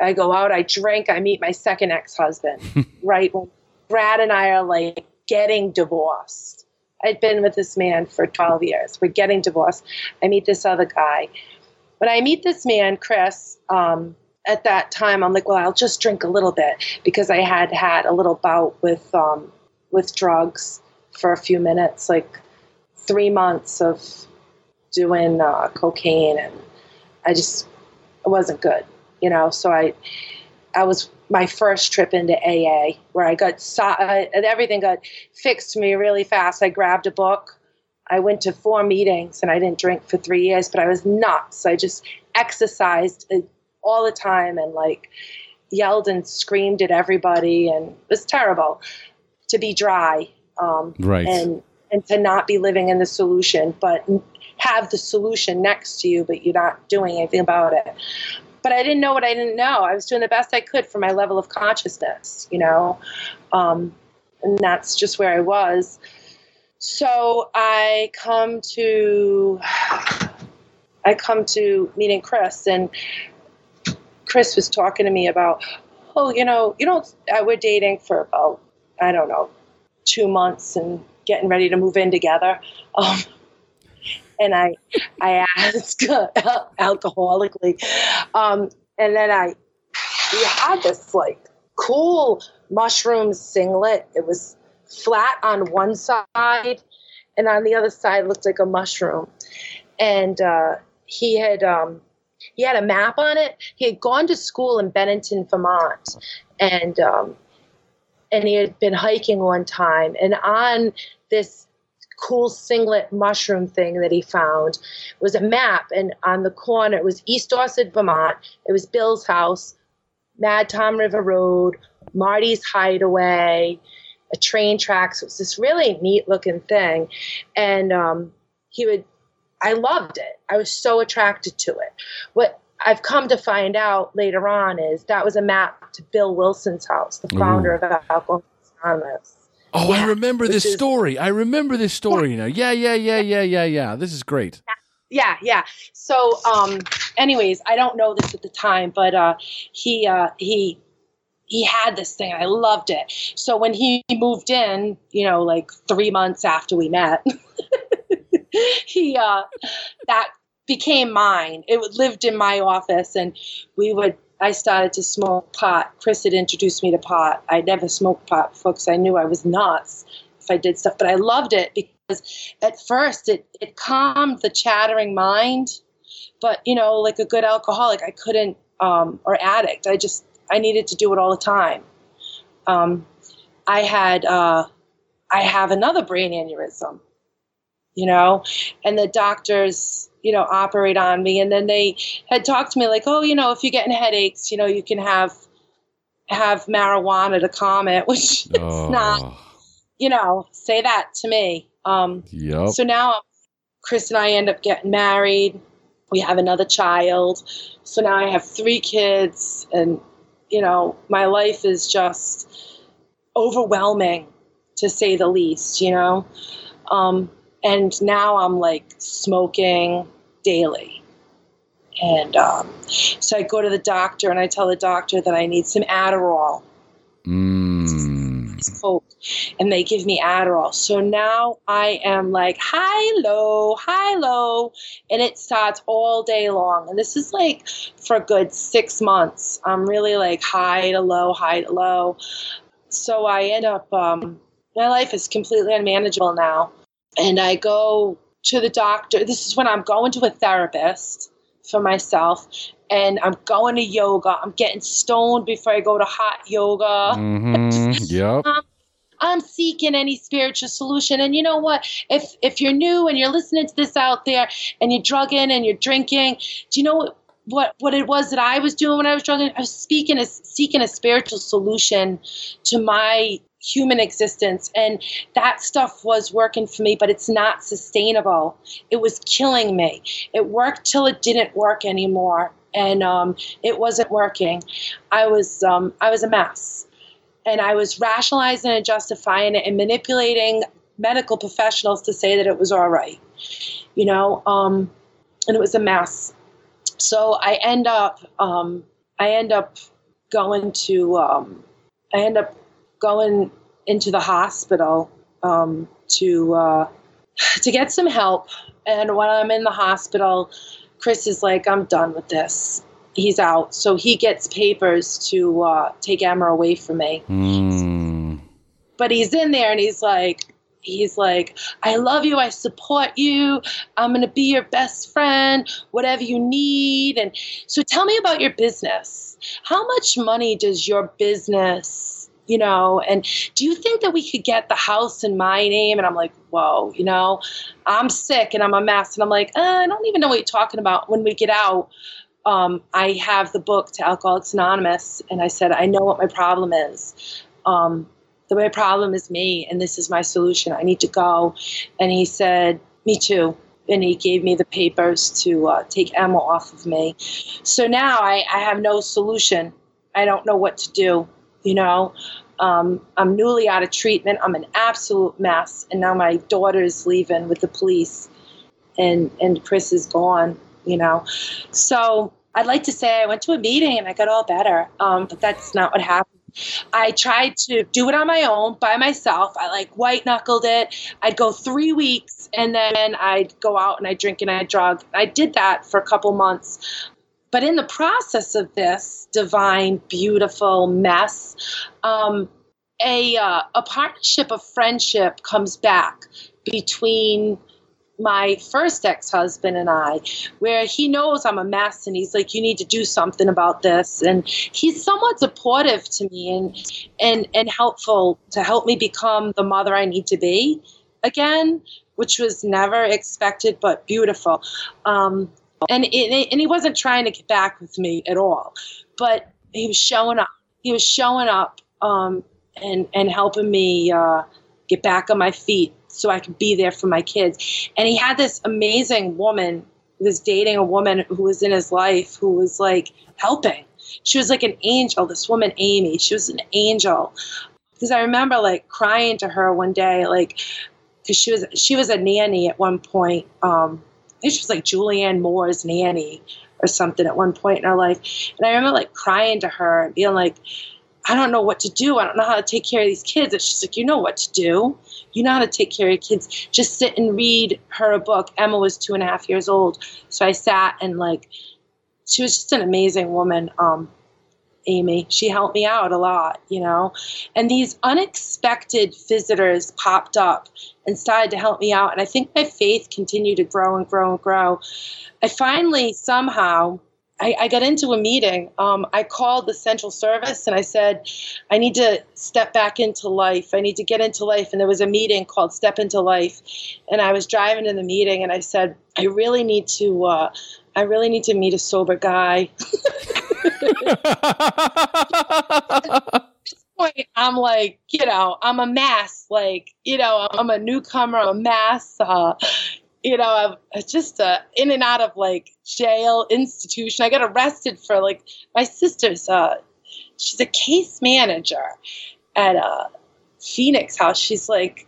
I go out. I drink. I meet my second ex-husband. right when Brad and I are like getting divorced. I'd been with this man for 12 years. We're getting divorced. I meet this other guy. When I meet this man, Chris, um, at that time, I'm like, well, I'll just drink a little bit because I had had a little bout with um, with drugs for a few minutes, like three months of doing uh, cocaine, and I just it wasn't good, you know. So I I was my first trip into AA where I got saw, uh, everything got fixed to me really fast. I grabbed a book. I went to four meetings and I didn't drink for three years, but I was nuts. I just exercised uh, all the time and like yelled and screamed at everybody, and it was terrible to be dry, um, right, and and to not be living in the solution, but have the solution next to you, but you're not doing anything about it but I didn't know what I didn't know. I was doing the best I could for my level of consciousness, you know, um, and that's just where I was. So I come to I come to meeting Chris, and Chris was talking to me about, oh, you know, you know, uh, we're dating for about I don't know, two months and getting ready to move in together. Um, and I I asked alcoholically, um, and then I we had this like cool mushroom singlet. It was flat on one side, and on the other side looked like a mushroom. And uh, he had um, he had a map on it. He had gone to school in Bennington, Vermont, and um, and he had been hiking one time. And on this cool singlet mushroom thing that he found. It was a map and on the corner it was east dorset vermont. It was bill's house mad tom river road marty's hideaway a train tracks. It was this really neat looking thing. And um, he would i loved it. I was so attracted to it. What i've come to find out later on is that was a map to bill wilson's house the founder Ooh. of alcoholics anonymous Oh, yeah, I remember this is, story. I remember this story yeah. now. Yeah, yeah, yeah, yeah, yeah, yeah. This is great. Yeah, yeah. So, um, anyways, I don't know this at the time, but uh, he uh, he he had this thing. I loved it. So when he moved in, you know, like three months after we met, he uh, that became mine. It lived in my office, and we would I started to smoke pot. Chris had introduced me to pot. I never smoked pot because I knew I was nuts if I did stuff, but I loved it because at first it, it calmed the chattering mind. But, you know, like a good alcoholic, I couldn't, um, or addict, I just, I needed to do it all the time. Um, I had, uh, I have another brain aneurysm, you know, and the doctors, you know, operate on me. And then they had talked to me like, oh, you know, if you're getting headaches, you know, you can have have marijuana to calm it, which oh. it's not, you know, say that to me. Um, yep. So now Chris and I end up getting married. We have another child. So now I have three kids, and you know, my life is just overwhelming, to say the least. You know. Um, and now I'm like smoking daily. And um, so I go to the doctor and I tell the doctor that I need some Adderall. Mm. And they give me Adderall. So now I am like high, low, high, low, and it starts all day long. And this is like for a good six months. I'm really like high to low, high to low. So I end up, um, my life is completely unmanageable now and I go to the doctor. This is when I'm going to a therapist for myself, and I'm going to yoga. I'm getting stoned before I go to hot yoga. Mm-hmm. Yep. um, I'm seeking any spiritual solution. And you know what? If if you're new and you're listening to this out there and you're drugging and you're drinking, do you know what what, what it was that I was doing when I was drugging? I was speaking a, seeking a spiritual solution to my human existence. And that stuff was working for me, but it's not sustainable. It was killing me. It worked till it didn't work anymore. And um, it wasn't working. I was um, I was a mess, and I was rationalizing and justifying it and manipulating medical professionals to say that it was all right, you know. Um, and it was a mess. So I end up um, I end up going to um, I end up going into the hospital um, to uh, to get some help. And when I'm in the hospital, Chris is like, "I'm done with this." He's out, so he gets papers to uh, take Emma away from me. Mm. But he's in there, and he's like, he's like, I love you, I support you, I'm gonna be your best friend, whatever you need. And so tell me about your business. How much money does your business, you know, and do you think that we could get the house in my name? And I'm like, whoa, you know, I'm sick and I'm a mess. And I'm like, uh, I don't even know what you're talking about. When we get out, um, I have the book to Alcoholics Anonymous, and I said, I know what my problem is. Um, the my problem is me and this is my solution. I need to go. And he said me too. And he gave me the papers to uh, take emma off of me. So now I, I have no solution. I don't know what to do you know um, i'm newly out of treatment i'm an absolute mess and now my daughter's leaving with the police and and chris is gone you know so i'd like to say i went to a meeting and i got all better um, but that's not what happened I tried to do it on my own by myself. I like white knuckled it. I'd go three weeks and then I'd go out and I'd drink and I'd drug. I did that for a couple months. But in the process of this divine, beautiful mess, um, a, uh, a partnership of friendship comes back between my first ex-husband and I, where he knows I'm a mess and he's like, you need to do something about this. And he's somewhat supportive to me and and and helpful to help me become the mother I need to be again, which was never expected but beautiful. Um, and it, and he wasn't trying to get back with me at all, but he was showing up. He was showing up um, and and helping me uh, get back on my feet so I could be there for my kids. And he had this amazing woman who was dating a woman who was in his life who was like helping. She was like an angel, this woman, Amy. She was an angel. Because I remember like crying to her one day, like, because she was she was a nanny at one point. Um, Think she was like Julianne Moore's nanny or something at one point in her life. And I remember like crying to her and being like, I don't know what to do. I don't know how to take care of these kids. And she's like, you know what to do. You know how to take care of kids. Just sit and read her a book. Emma was two and a half years old. So I sat and like, she was just an amazing woman. Um, Amy. She helped me out a lot, you know. And these unexpected visitors popped up and started to help me out. And I think my faith continued to grow and grow and grow. I finally somehow I, I got into a meeting. Um, I called the central service and I said, I need to step back into life. I need to get into life. And there was a meeting called Step into Life. And I was driving to the meeting and I said, I really need to, uh, I really need to meet a sober guy. point, I'm like, you know, I'm a mess. Like, you know, I'm a newcomer, a mess. Uh, you know, I'm just uh, in and out of like jail institution. I got arrested for like my sister's. Uh, she's a case manager at a uh, Phoenix House. She's like,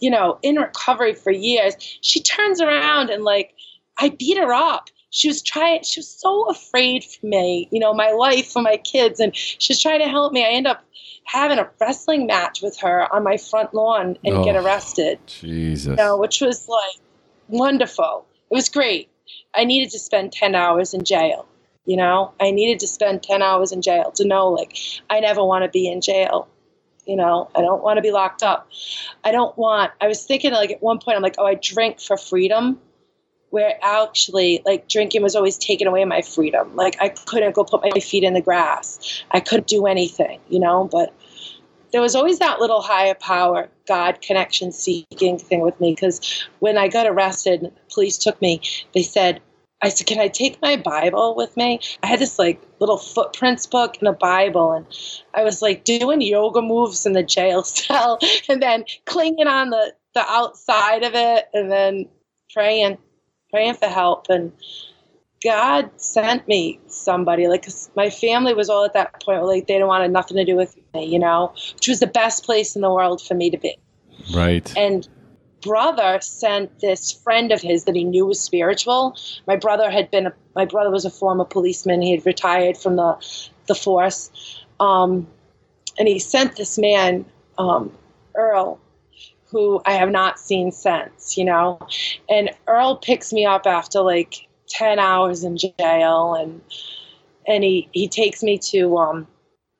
you know, in recovery for years. She turns around and like, I beat her up. She was trying. She was so afraid for me, you know, my life for my kids, and she's trying to help me. I end up having a wrestling match with her on my front lawn and oh, get arrested. Jesus. You know, which was like wonderful. It was great. I needed to spend 10 hours in jail. You know, I needed to spend 10 hours in jail to know, like, I never want to be in jail. You know, I don't want to be locked up. I don't want, I was thinking, like, at one point, I'm like, oh, I drink for freedom, where actually, like, drinking was always taking away my freedom. Like, I couldn't go put my feet in the grass, I couldn't do anything, you know, but there was always that little higher power, God connection seeking thing with me. Because when I got arrested, police took me. They said, I said, Can I take my Bible with me? I had this like little footprints book and a Bible, and I was like doing yoga moves in the jail cell and then clinging on the, the outside of it and then praying, praying for help. And God sent me somebody, like, cause my family was all at that point, like, they didn't want nothing to do with me, you know, which was the best place in the world for me to be. Right. And brother sent this friend of his that he knew was spiritual. My brother had been a, my brother was a former policeman. He had retired from the the force, um, and he sent this man um, Earl, who I have not seen since. You know, and Earl picks me up after like ten hours in jail, and and he he takes me to um,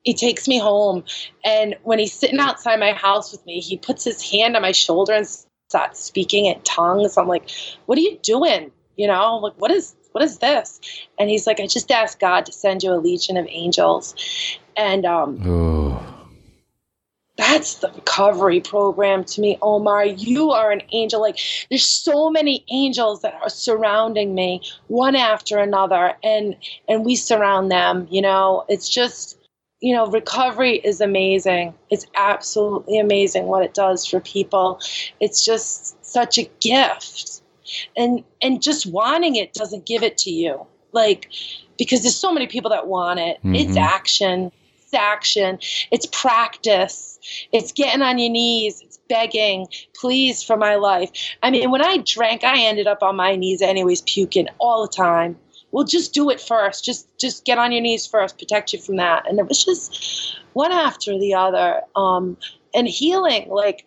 he takes me home and when he's sitting outside my house with me he puts his hand on my shoulder and starts speaking in tongues. I'm like, what are you doing? You know, I'm like, what is what is this? And he's like, I just asked God to send you a legion of angels. And um Oh. That's the recovery program to me, Omar. You are an angel. Like there's so many angels that are surrounding me, one after another, and and we surround them. You know, it's just you know, recovery is amazing. It's absolutely amazing what it does for people. It's just such a gift. And and just wanting it doesn't give it to you. Like because there's so many people that want it. It's mm-hmm. action. It's action. It's practice. It's getting on your knees. It's begging, please for my life. I mean, when I drank, I ended up on my knees anyways, puking all the time well just do it first just just get on your knees first protect you from that and it was just one after the other um, and healing like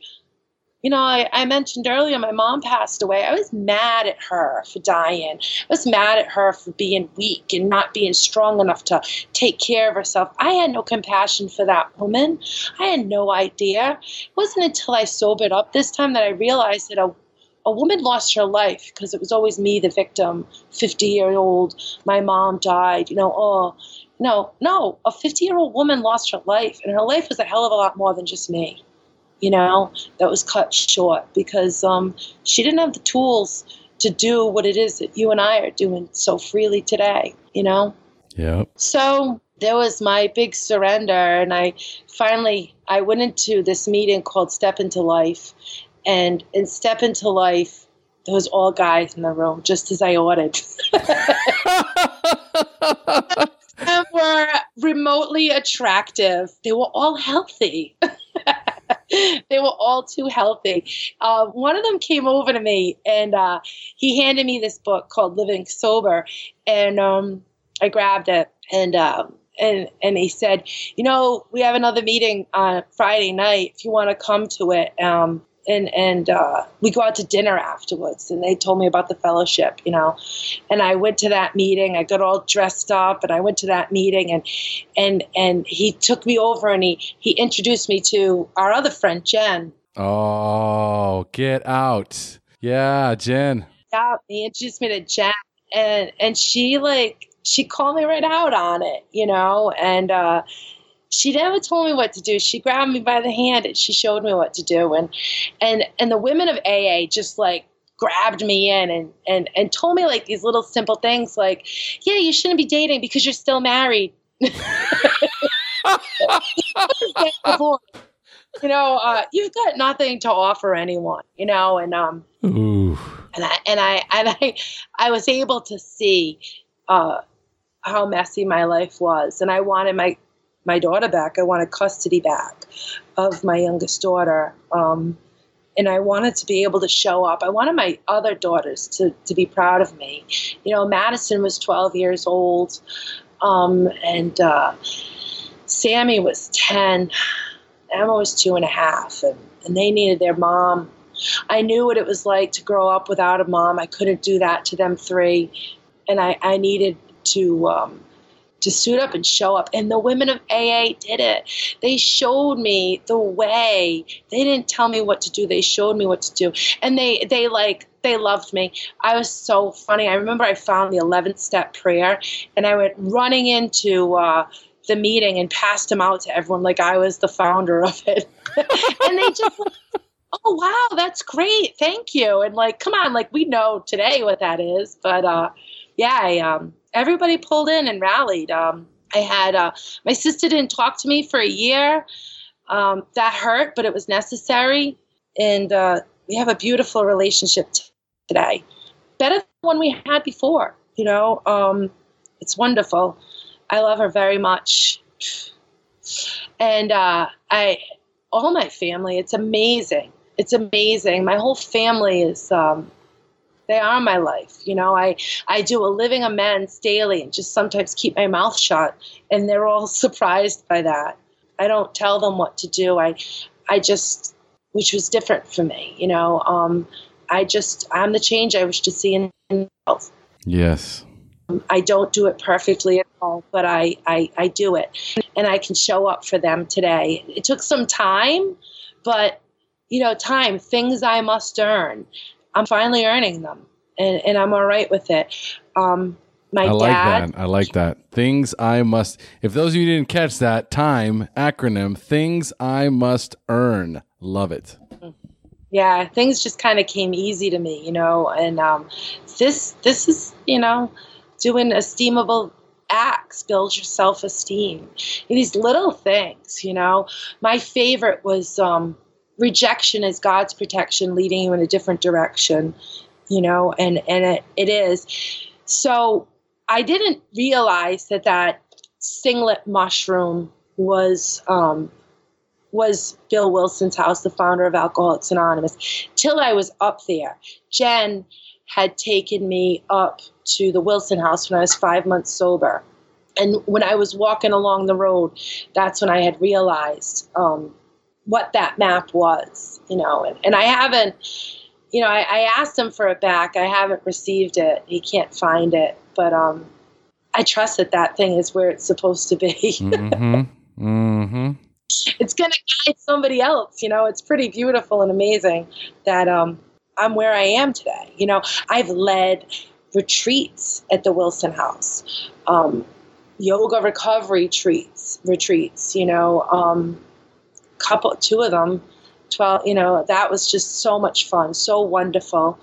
you know I, I mentioned earlier my mom passed away. I was mad at her for dying. I was mad at her for being weak and not being strong enough to take care of herself. I had no compassion for that woman. I had no idea. It wasn't until i sobered up this time that i realized that a a woman lost her life because it was always me, the victim, 50 year old, my mom died, you know, oh, no, no, a 50 year old woman lost her life, and her life was a hell of a lot more than just me, you know, that was cut short because um, she didn't have the tools to do what it is that you and I are doing so freely today, you know? Yeah. So there was my big surrender, and I finally I went into this meeting called Step into Life, and and Step into Life. There was all guys in the room, just as I ordered. and were remotely attractive. They were all healthy. they were all too healthy. Uh, one of them came over to me and uh, he handed me this book called Living Sober, and um, I grabbed it and. Um, and and he said, you know, we have another meeting on Friday night. If you want to come to it, um, and and uh, we go out to dinner afterwards and they told me about the fellowship you know and i went to that meeting i got all dressed up and i went to that meeting and and and he took me over and he he introduced me to our other friend jen Oh, get out. Yeah, Jen. yeah he introduced me to jen and and she like she called me right out on it you know and uh she never told me what to do. She grabbed me by the hand and she showed me what to do. And and and the women of AA just like grabbed me in and and and told me like these little simple things like, yeah, you shouldn't be dating because you're still married. you know, uh, you've got nothing to offer anyone. You know, and um, Ooh. and I and I and I I was able to see uh, how messy my life was, and I wanted my my daughter back. I wanted custody back of my youngest daughter. Um, and I wanted to be able to show up. I wanted my other daughters to, to be proud of me. You know, Madison was 12 years old, um, and uh, Sammy was 10. Emma was two and a half, and, and they needed their mom. I knew what it was like to grow up without a mom. I couldn't do that to them three, and I, I needed to um, to suit up and show up. And the women of AA did it. They showed me the way. They didn't tell me what to do. They showed me what to do. And they they like they loved me. I was so funny. I remember I found the 11th step prayer and I went running into uh, the meeting and passed them out to everyone like I was the founder of it. and they just oh wow, that's great. Thank you. And like, come on, like we know today what that is, but uh yeah, I, um, everybody pulled in and rallied. Um, I had uh, my sister didn't talk to me for a year. Um, that hurt, but it was necessary, and uh, we have a beautiful relationship t- today. Better than one we had before. You know, um, it's wonderful. I love her very much, and uh, I all my family. It's amazing. It's amazing. My whole family is um, they are my life. You know, I, I do a living amends daily and just sometimes keep my mouth shut. And they're all surprised by that. I don't tell them what to do. I, I just, which was different for me, you know, um, I just, I'm the change I wish to see in myself. Yes. I don't do it perfectly at all, but I, I, I do it. And I can show up for them today. It took some time, but, you know, time, things I must earn. I'm finally earning them, and, and I'm all right with it. Um, my I like dad, that. I like that. Things I must. If those of you didn't catch that time acronym, things I must earn. Love it. yeah, things just kind of came easy to me, you know. And um, this this is you know doing esteemable acts builds your self esteem. These little things, you know. My favorite was um, rejection is God's protection leading you in a different direction, you know, and and it, it is. So I didn't realize that that singlet mushroom was um, was Bill Wilson's house, the founder of Alcoholics Anonymous, till I was up there. Jen had taken me up to the Wilson house when I was five months sober. And when I was walking along the road, that's when I had realized um, what that map was, you know. And, and I haven't, you know, I, I, asked him for it back. I haven't received it. He can't find it, but um, I trust that that thing is where it's supposed to be. mm-hmm. Mm-hmm. It's gonna guide somebody else, you know. It's pretty beautiful and amazing that um, I'm where I am today. You know, I've led retreats at the Wilson House, um, yoga recovery retreats, retreats. You know, um, couple, two of them, 12, you know, that was just so much fun, so wonderful.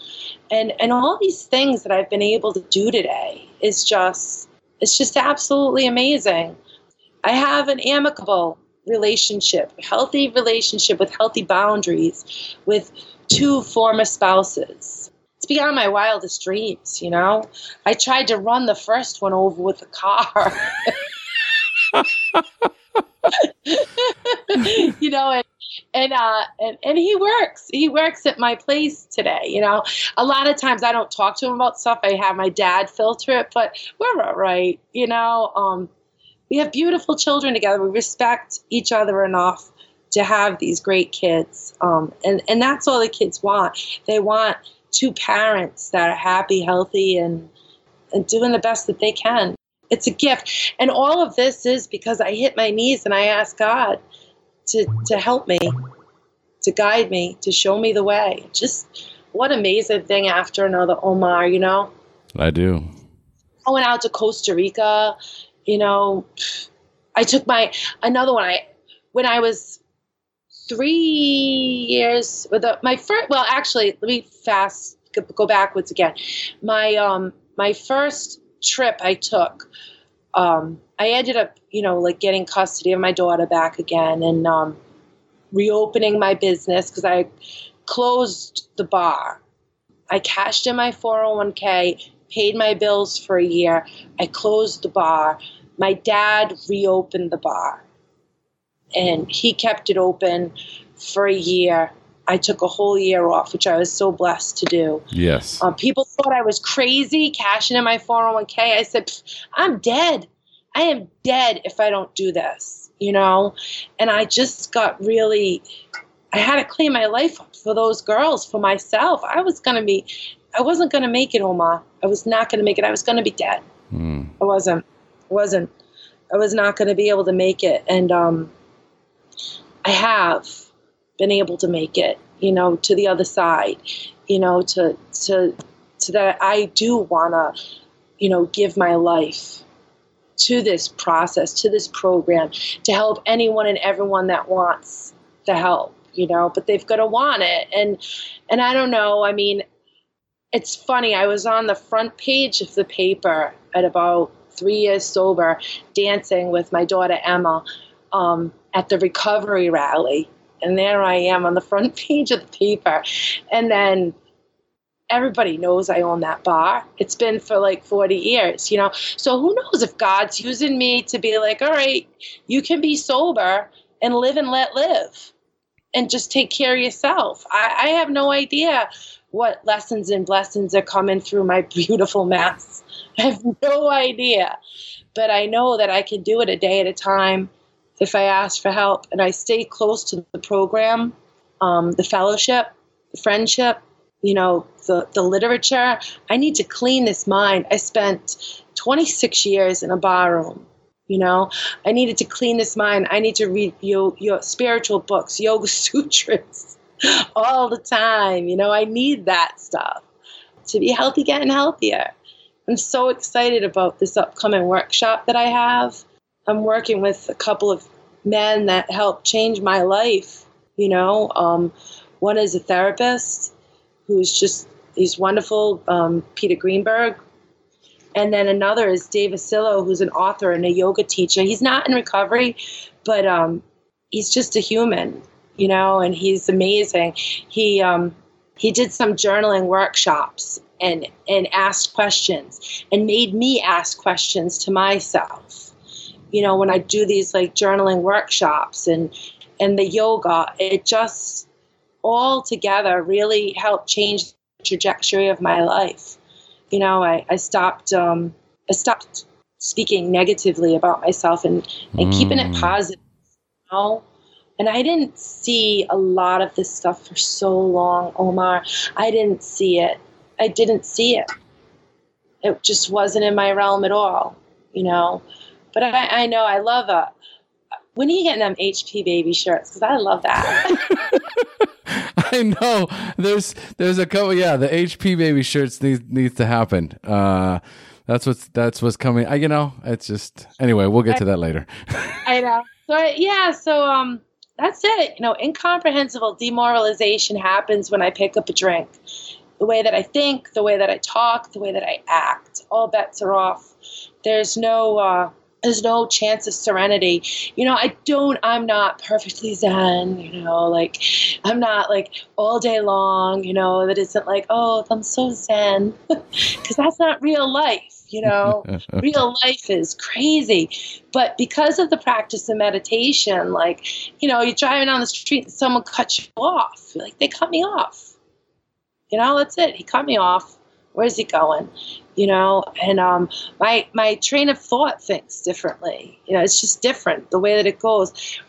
And, and all these things that I've been able to do today is just, it's just absolutely amazing. I have an amicable relationship, healthy relationship with healthy boundaries with two former spouses. It's beyond my wildest dreams, you know. I tried to run the first one over with a car. you know, and and uh and, and he works. He works at my place today. You know, a lot of times I don't talk to him about stuff. I have my dad filter it, but we're all right. You know, um, we have beautiful children together. We respect each other enough to have these great kids, um, and and that's all the kids want. They want two parents that are happy, healthy, and and doing the best that they can it's a gift. And all of this is because I hit my knees and I asked God to, to help me, to guide me, to show me the way. Just what amazing thing after another Omar, you know? I do. I went out to Costa Rica, you know, I took my, another one, I, when I was three years, with my first, well, actually, let me fast, go backwards again. My, um, my first trip I took, um, I ended up, you know, like getting custody of my daughter back again and um, reopening my business because I closed the bar. I cashed in my 401k, paid my bills for a year. I closed the bar. My dad reopened the bar and he kept it open for a year I took a whole year off, which I was so blessed to do. Yes. Um, people thought I was crazy cashing in my 401k. I said, I'm dead. I am dead if I don't do this, you know? And I just got really, I had to clean my life up for those girls, for myself. I was going to be, I wasn't going to make it, Omar. I was not going to make it. I was going to be dead. Mm. I wasn't. I wasn't. I was not going to be able to make it. And um, I have been able to make it, you know, to the other side, you know, to to to that I do wanna, you know, give my life to this process, to this program, to help anyone and everyone that wants the help, you know, but they've got to want it. And and I don't know, I mean, it's funny. I was on the front page of the paper at about three years sober, dancing with my daughter Emma um, at the recovery rally. And there I am on the front page of the paper. And then everybody knows I own that bar. It's been for like 40 years, you know. So who knows if God's using me to be like, all right, you can be sober and live and let live and just take care of yourself. I, I have no idea what lessons and blessings are coming through my beautiful mess. I have no idea. But I know that I can do it a day at a time if I ask for help and I stay close to the program, um, the fellowship, the friendship, you know, the, the literature. I need to clean this mind. I spent 26 years in a bar room. You know, I needed to clean this mind. I need to read your, your spiritual books, yoga sutras, all the time. You know, I need that stuff to be healthy, getting healthier. I'm so excited about this upcoming workshop that I have. I'm working with a couple of men that helped change my life. You know, um, one is a therapist who's just he's wonderful, um, Peter Greenberg. And then another is Dave Asilo, who's an author and a yoga teacher. He's not in recovery, but um, he's just a human, you know, and he's amazing. He um, he did some journaling workshops and and asked questions and made me ask questions to myself. You know, when I do these like journaling workshops and and the yoga, it just all together really helped change the trajectory of my life. You know, I, I stopped um, I stopped speaking negatively about myself and, and mm. keeping it mm. positive. You know? And I didn't see a lot of this stuff for so long, Omar. I didn't see it. I didn't see it. It just wasn't in my realm at all, you know. But I, I know I love a. When are you getting them HP baby shirts? Because I love that. I know. There's there's a couple. Yeah, the HP baby shirts needs needs to happen. Uh, that's what's that's what's coming. I you know it's just anyway. We'll get to that later. I know. So yeah. So um, that's it. You know, incomprehensible demoralization happens when I pick up a drink. The way that I think, the way that I talk, the way that I act, all bets are off. There's no uh, there's no chance of serenity. You know, I don't, I'm not perfectly zen, you know, like I'm not like all day long, you know, that isn't like, oh, I'm so zen. Because that's not real life, you know. real life is crazy. But because of the practice of meditation, like, you know, you're driving down the street and someone cuts you off. Like, they cut me off. You know, that's it. He cut me off. Where's he going? You know? And um, my my train of thought thinks differently. You know it's just different the way that it goes.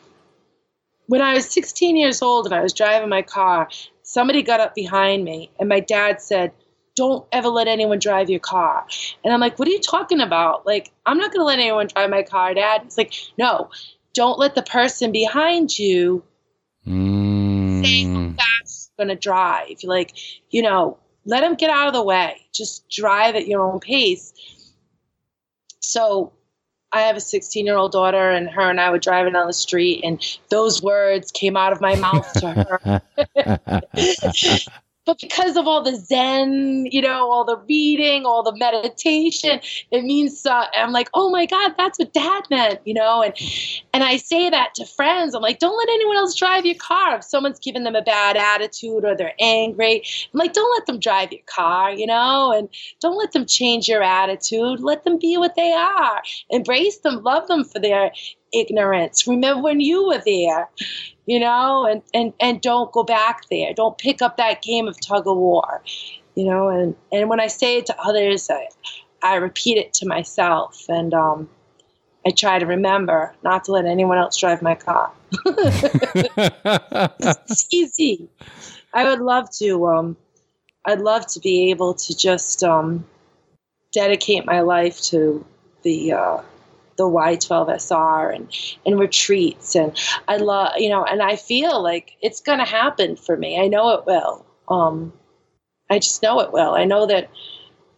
When i was 16 years old and i was driving my car somebody got up behind me and my dad said don't ever let anyone drive your car. And i'm like what are you talking about? Like i'm not going to let anyone drive my car dad. It's like no don't let the person behind you mm. say how fast going to drive. Like you know let them get out of the way. Just drive at your own pace. So I have a 16 year old daughter, and her and I were driving down the street, and those words came out of my mouth to her. but because of all the zen you know all the reading all the meditation it means uh, i'm like oh my god that's what dad meant you know? And and i say that to friends. I'm like don't let anyone else drive your car. If someone's giving them a bad attitude or they're angry i'm like don't let them drive your car you know? And don't let them change your attitude. Let them be what they are. Embrace them. Love them for their ignorance remember when you were there you know, and, and, and don't go back there. Don't pick up that game of tug of war, you know, and, and when I say it to others, I, I repeat it to myself and um, I try to remember not to let anyone else drive my car. it's easy. I would love to, um, I'd love to be able to just um, dedicate my life to the, uh, the Y12SR and, and retreats. And I love, you know, and I feel like it's going to happen for me. I know it will. Um, I just know it will. I know that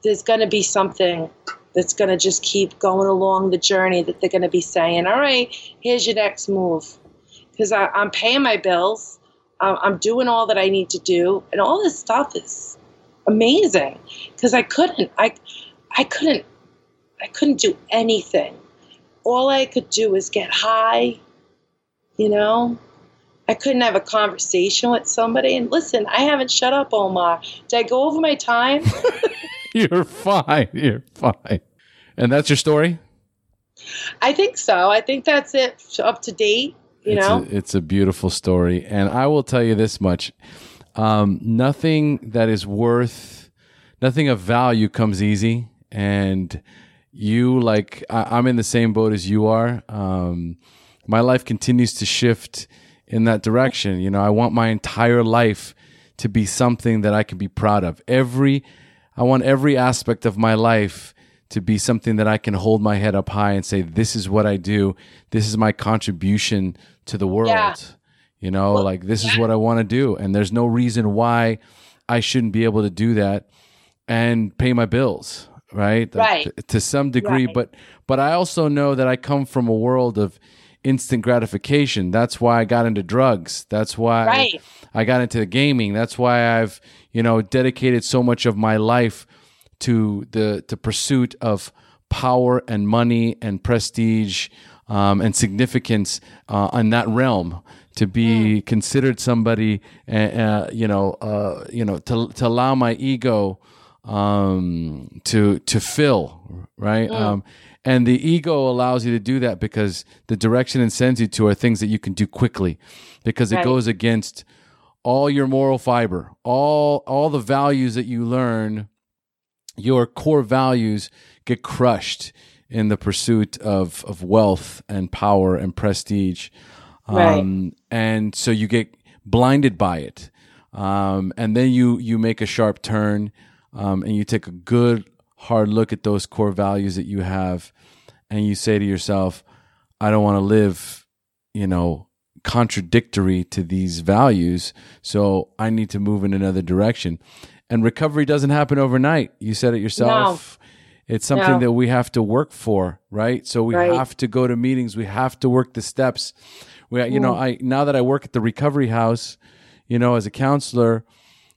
there's going to be something that's going to just keep going along the journey that they're going to be saying, all right, here's your next move. Because I'm paying my bills, I'm doing all that I need to do, and all this stuff is amazing because I couldn't. I I couldn't. I couldn't do anything. All I could do was get high. You know, I couldn't have a conversation with somebody. And listen, I haven't shut up, Omar. Did I go over my time? You're fine. You're fine. And that's your story? I think so. I think that's it up to date. You it's know, a, it's a beautiful story. And I will tell you this much um, nothing that is worth, nothing of value comes easy. And you, like, I, am in the same boat as you are. Um, my life continues to shift in that direction. You know, I want my entire life to be something that I can be proud of. Every, I want every aspect of my life to be something that I can hold my head up high and say, this is what I do. This is my contribution to the world. Yeah. You know, well, like this is what I want to do. And there's no reason why I shouldn't be able to do that and pay my bills. Right. Right. To, to some degree. Right. But, but I also know that I come from a world of, instant gratification. That's why I got into drugs. That's why right. I, got into the gaming. That's why I've, you know, dedicated so much of my life to the the pursuit of power and money and prestige um, and significance uh, in that realm to be mm. considered somebody, uh, uh, you know, uh, you know, to to allow my ego um, to to fill, right? Mm. Um, and the ego allows you to do that because the direction it sends you to are things that you can do quickly, because it right. goes against all your moral fiber, all all the values that you learn your core values get crushed in the pursuit of, of wealth and power and prestige. Right. Um, and so you get blinded by it. Um, and then you, you make a sharp turn um, and you take a good hard look at those core values that you have and you say to yourself, I don't want to live, you know, contradictory to these values. So I need to move in another direction. And recovery doesn't happen overnight. You said it yourself. No. It's something no. that we have to work for, right? So we right. have to go to meetings. We have to work the steps. We, you know, I now that I work at the recovery house, you know, as a counselor,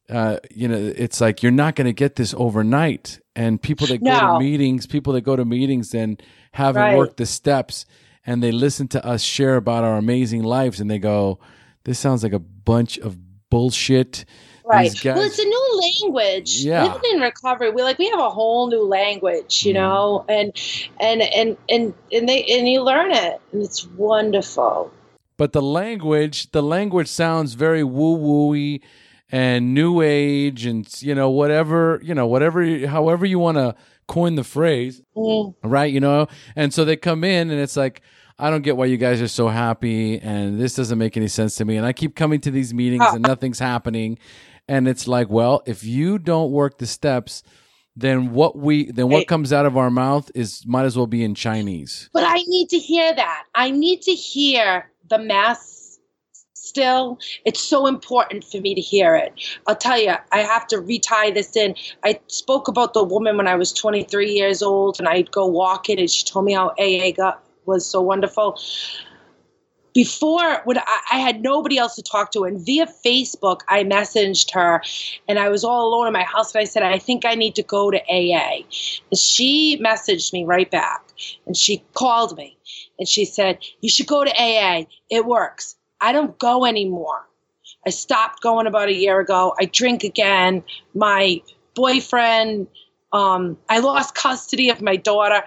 uh, you know, it's like you're not going to get this overnight. And people that no. go to meetings, people that go to meetings and haven't right. worked the steps, and they listen to us share about our amazing lives, and they go, "This sounds like a bunch of bullshit." right guys, well it's a new language yeah. living in recovery we like we have a whole new language you mm. know and and and and and they and you learn it and it's wonderful but the language the language sounds very woo wooey and new age and you know whatever you know whatever however you want to coin the phrase mm. right you know and so they come in and it's like I don't get why you guys are so happy and this doesn't make any sense to me. And I keep coming to these meetings and nothing's happening. And it's like, well, if you don't work the steps, then what we then what comes out of our mouth is might as well be in Chinese. But I need to hear that. I need to hear the mass still. It's so important for me to hear it. I'll tell you, I have to retie this in. I spoke about the woman when I was 23 years old and I'd go walking and she told me how AA got was so wonderful before when I, I, had nobody else to talk to and via facebook i messaged her and i was all alone in my house and i said i think i need to go to aa and she messaged me right back and she called me and she said you should go to aa it works i don't go anymore i stopped going about a year ago i drink again my boyfriend um, i lost custody of my daughter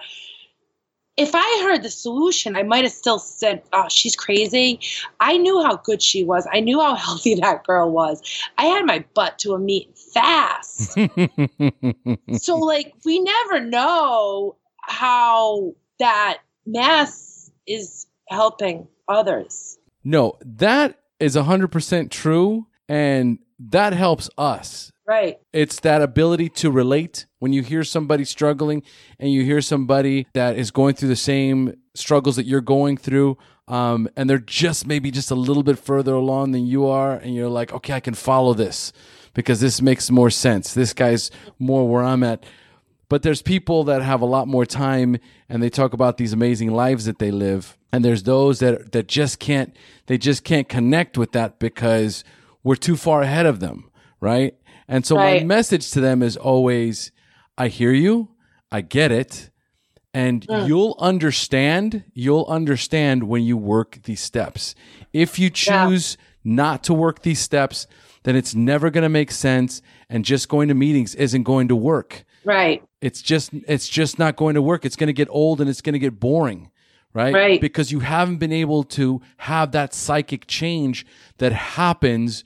if I heard the solution, I might have still said, "Oh, she's crazy." I knew how good she was. I knew how healthy that girl was. I had my butt to a meat fast. so, like, we never know how that mess is helping others. No, that is hundred percent true, and that helps us Right. It's that ability to relate when you hear somebody struggling and you hear somebody that is going through the same struggles that you're going through. Um, and they're just maybe just a little bit further along than you are. And you're like, okay, I can follow this because this makes more sense. This guy's more where I'm at. But there's people that have a lot more time and they talk about these amazing lives that they live. And there's those that, that just can't, they just can't connect with that because we're too far ahead of them. Right And so Right. my message to them is always I hear you, I get it, and Mm. you'll understand, you'll understand when you work these steps. If you Yeah. choose not to work these steps, then it's never going to make sense and just going to meetings isn't going to work. Right. It's just it's just not going to work. It's going to get old and it's going to get boring, right? Right. Because you haven't been able to have that psychic change that happens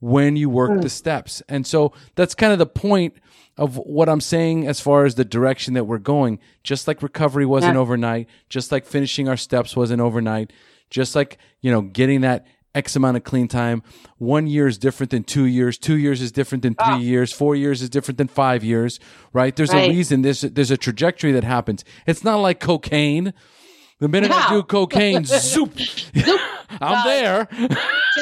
when you work Hmm. the steps. And so that's kind of the point of what I'm saying as far as the direction that we're going. Just like recovery wasn't Yeah. overnight, just like finishing our steps wasn't overnight, just like, you know, getting that X amount of clean time. One year is different than two years. Two years is different than three ah. years. Four years is different than five years, right? There's a reason. There's there's a trajectory that happens. It's not like cocaine. The minute I do cocaine, zoop, I'm No. there. Can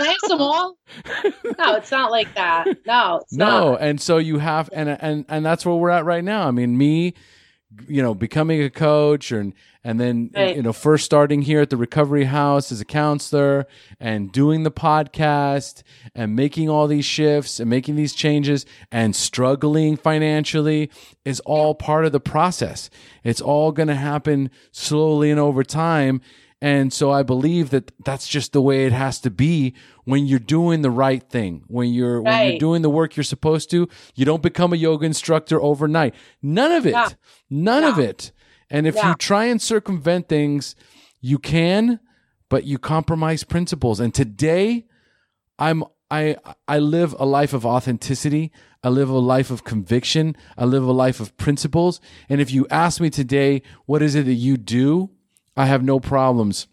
I have some more? No, it's not like that. No, it's no, not. and so you have, and and and that's where we're at right now. I mean, me, you know, becoming a coach, and and then Right. you know, first starting here at the Recovery House as a counselor, and doing the podcast, and making all these shifts, and making these changes, and struggling financially is all part of the process. It's all going to happen slowly and over time. And so I believe that that's just the way it has to be when you're doing the right thing. When you're when you're doing the work you're supposed to, you don't become a yoga instructor overnight. None of it. Yeah. None of it. And if Yeah. you try and circumvent things, you can, but you compromise principles. And today I'm I I live a life of authenticity. I live a life of conviction. I live a life of principles. And if you ask me today, what is it that you do? I have no problems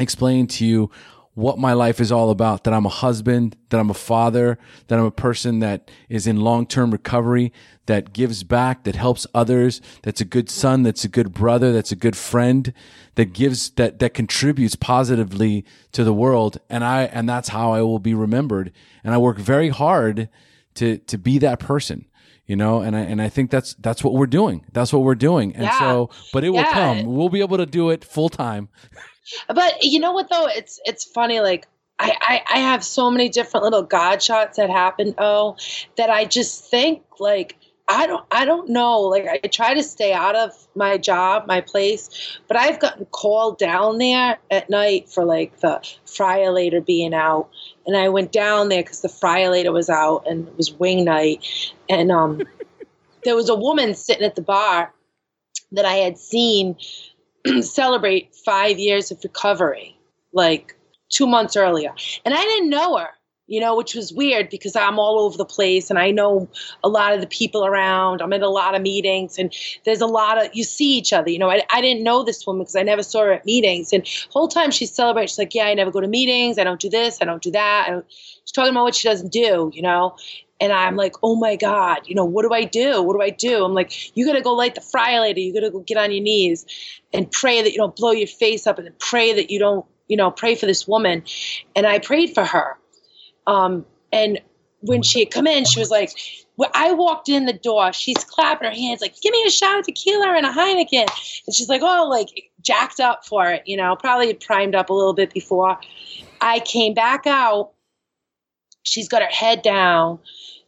explaining to you what my life is all about that I'm a husband, that I'm a father, that I'm a person that is in long term recovery, that gives back, that helps others, that's a good son, that's a good brother, that's a good friend, that gives, that, that contributes positively to the world. And I, and that's how I will be remembered. And I work very hard to, to be that person. You know, and I and I think that's that's what we're doing. That's what we're doing. And Yeah. so, but it will come. We'll be able to do it full time. But you know what though? It's it's funny. Like I, I I have so many different little god shots that happen. Oh, that I just think like I don't I don't know. Like I try to stay out of my job, my place, but I've gotten called down there at night for like the friolator being out, and I went down there because the friolator was out and it was wing night, and um, there was a woman sitting at the bar that I had seen celebrate five years of recovery, like two months earlier. And I didn't know her, you know, which was weird because I'm all over the place and I know a lot of the people around. I'm in a lot of meetings and there's a lot of, you see each other. You know, I, I didn't know this woman because I never saw her at meetings. And whole time she's celebrating, she's like, yeah, I never go to meetings. I don't do this. I don't do that. Don't, she's talking about what she doesn't do, you know. And I'm like, oh my God, you know, what do I do? What do I do? I'm like, you gotta go light the fire later. You gotta go get on your knees and pray that you don't blow your face up and pray that you don't, you know, pray for this woman. And I prayed for her. Um, and when she had come in, she was like, when I walked in the door, she's clapping her hands like, give me a shot of tequila and a Heineken. And she's like, oh, like jacked up for it, you know, probably primed up a little bit before. I came back out. She's got her head down.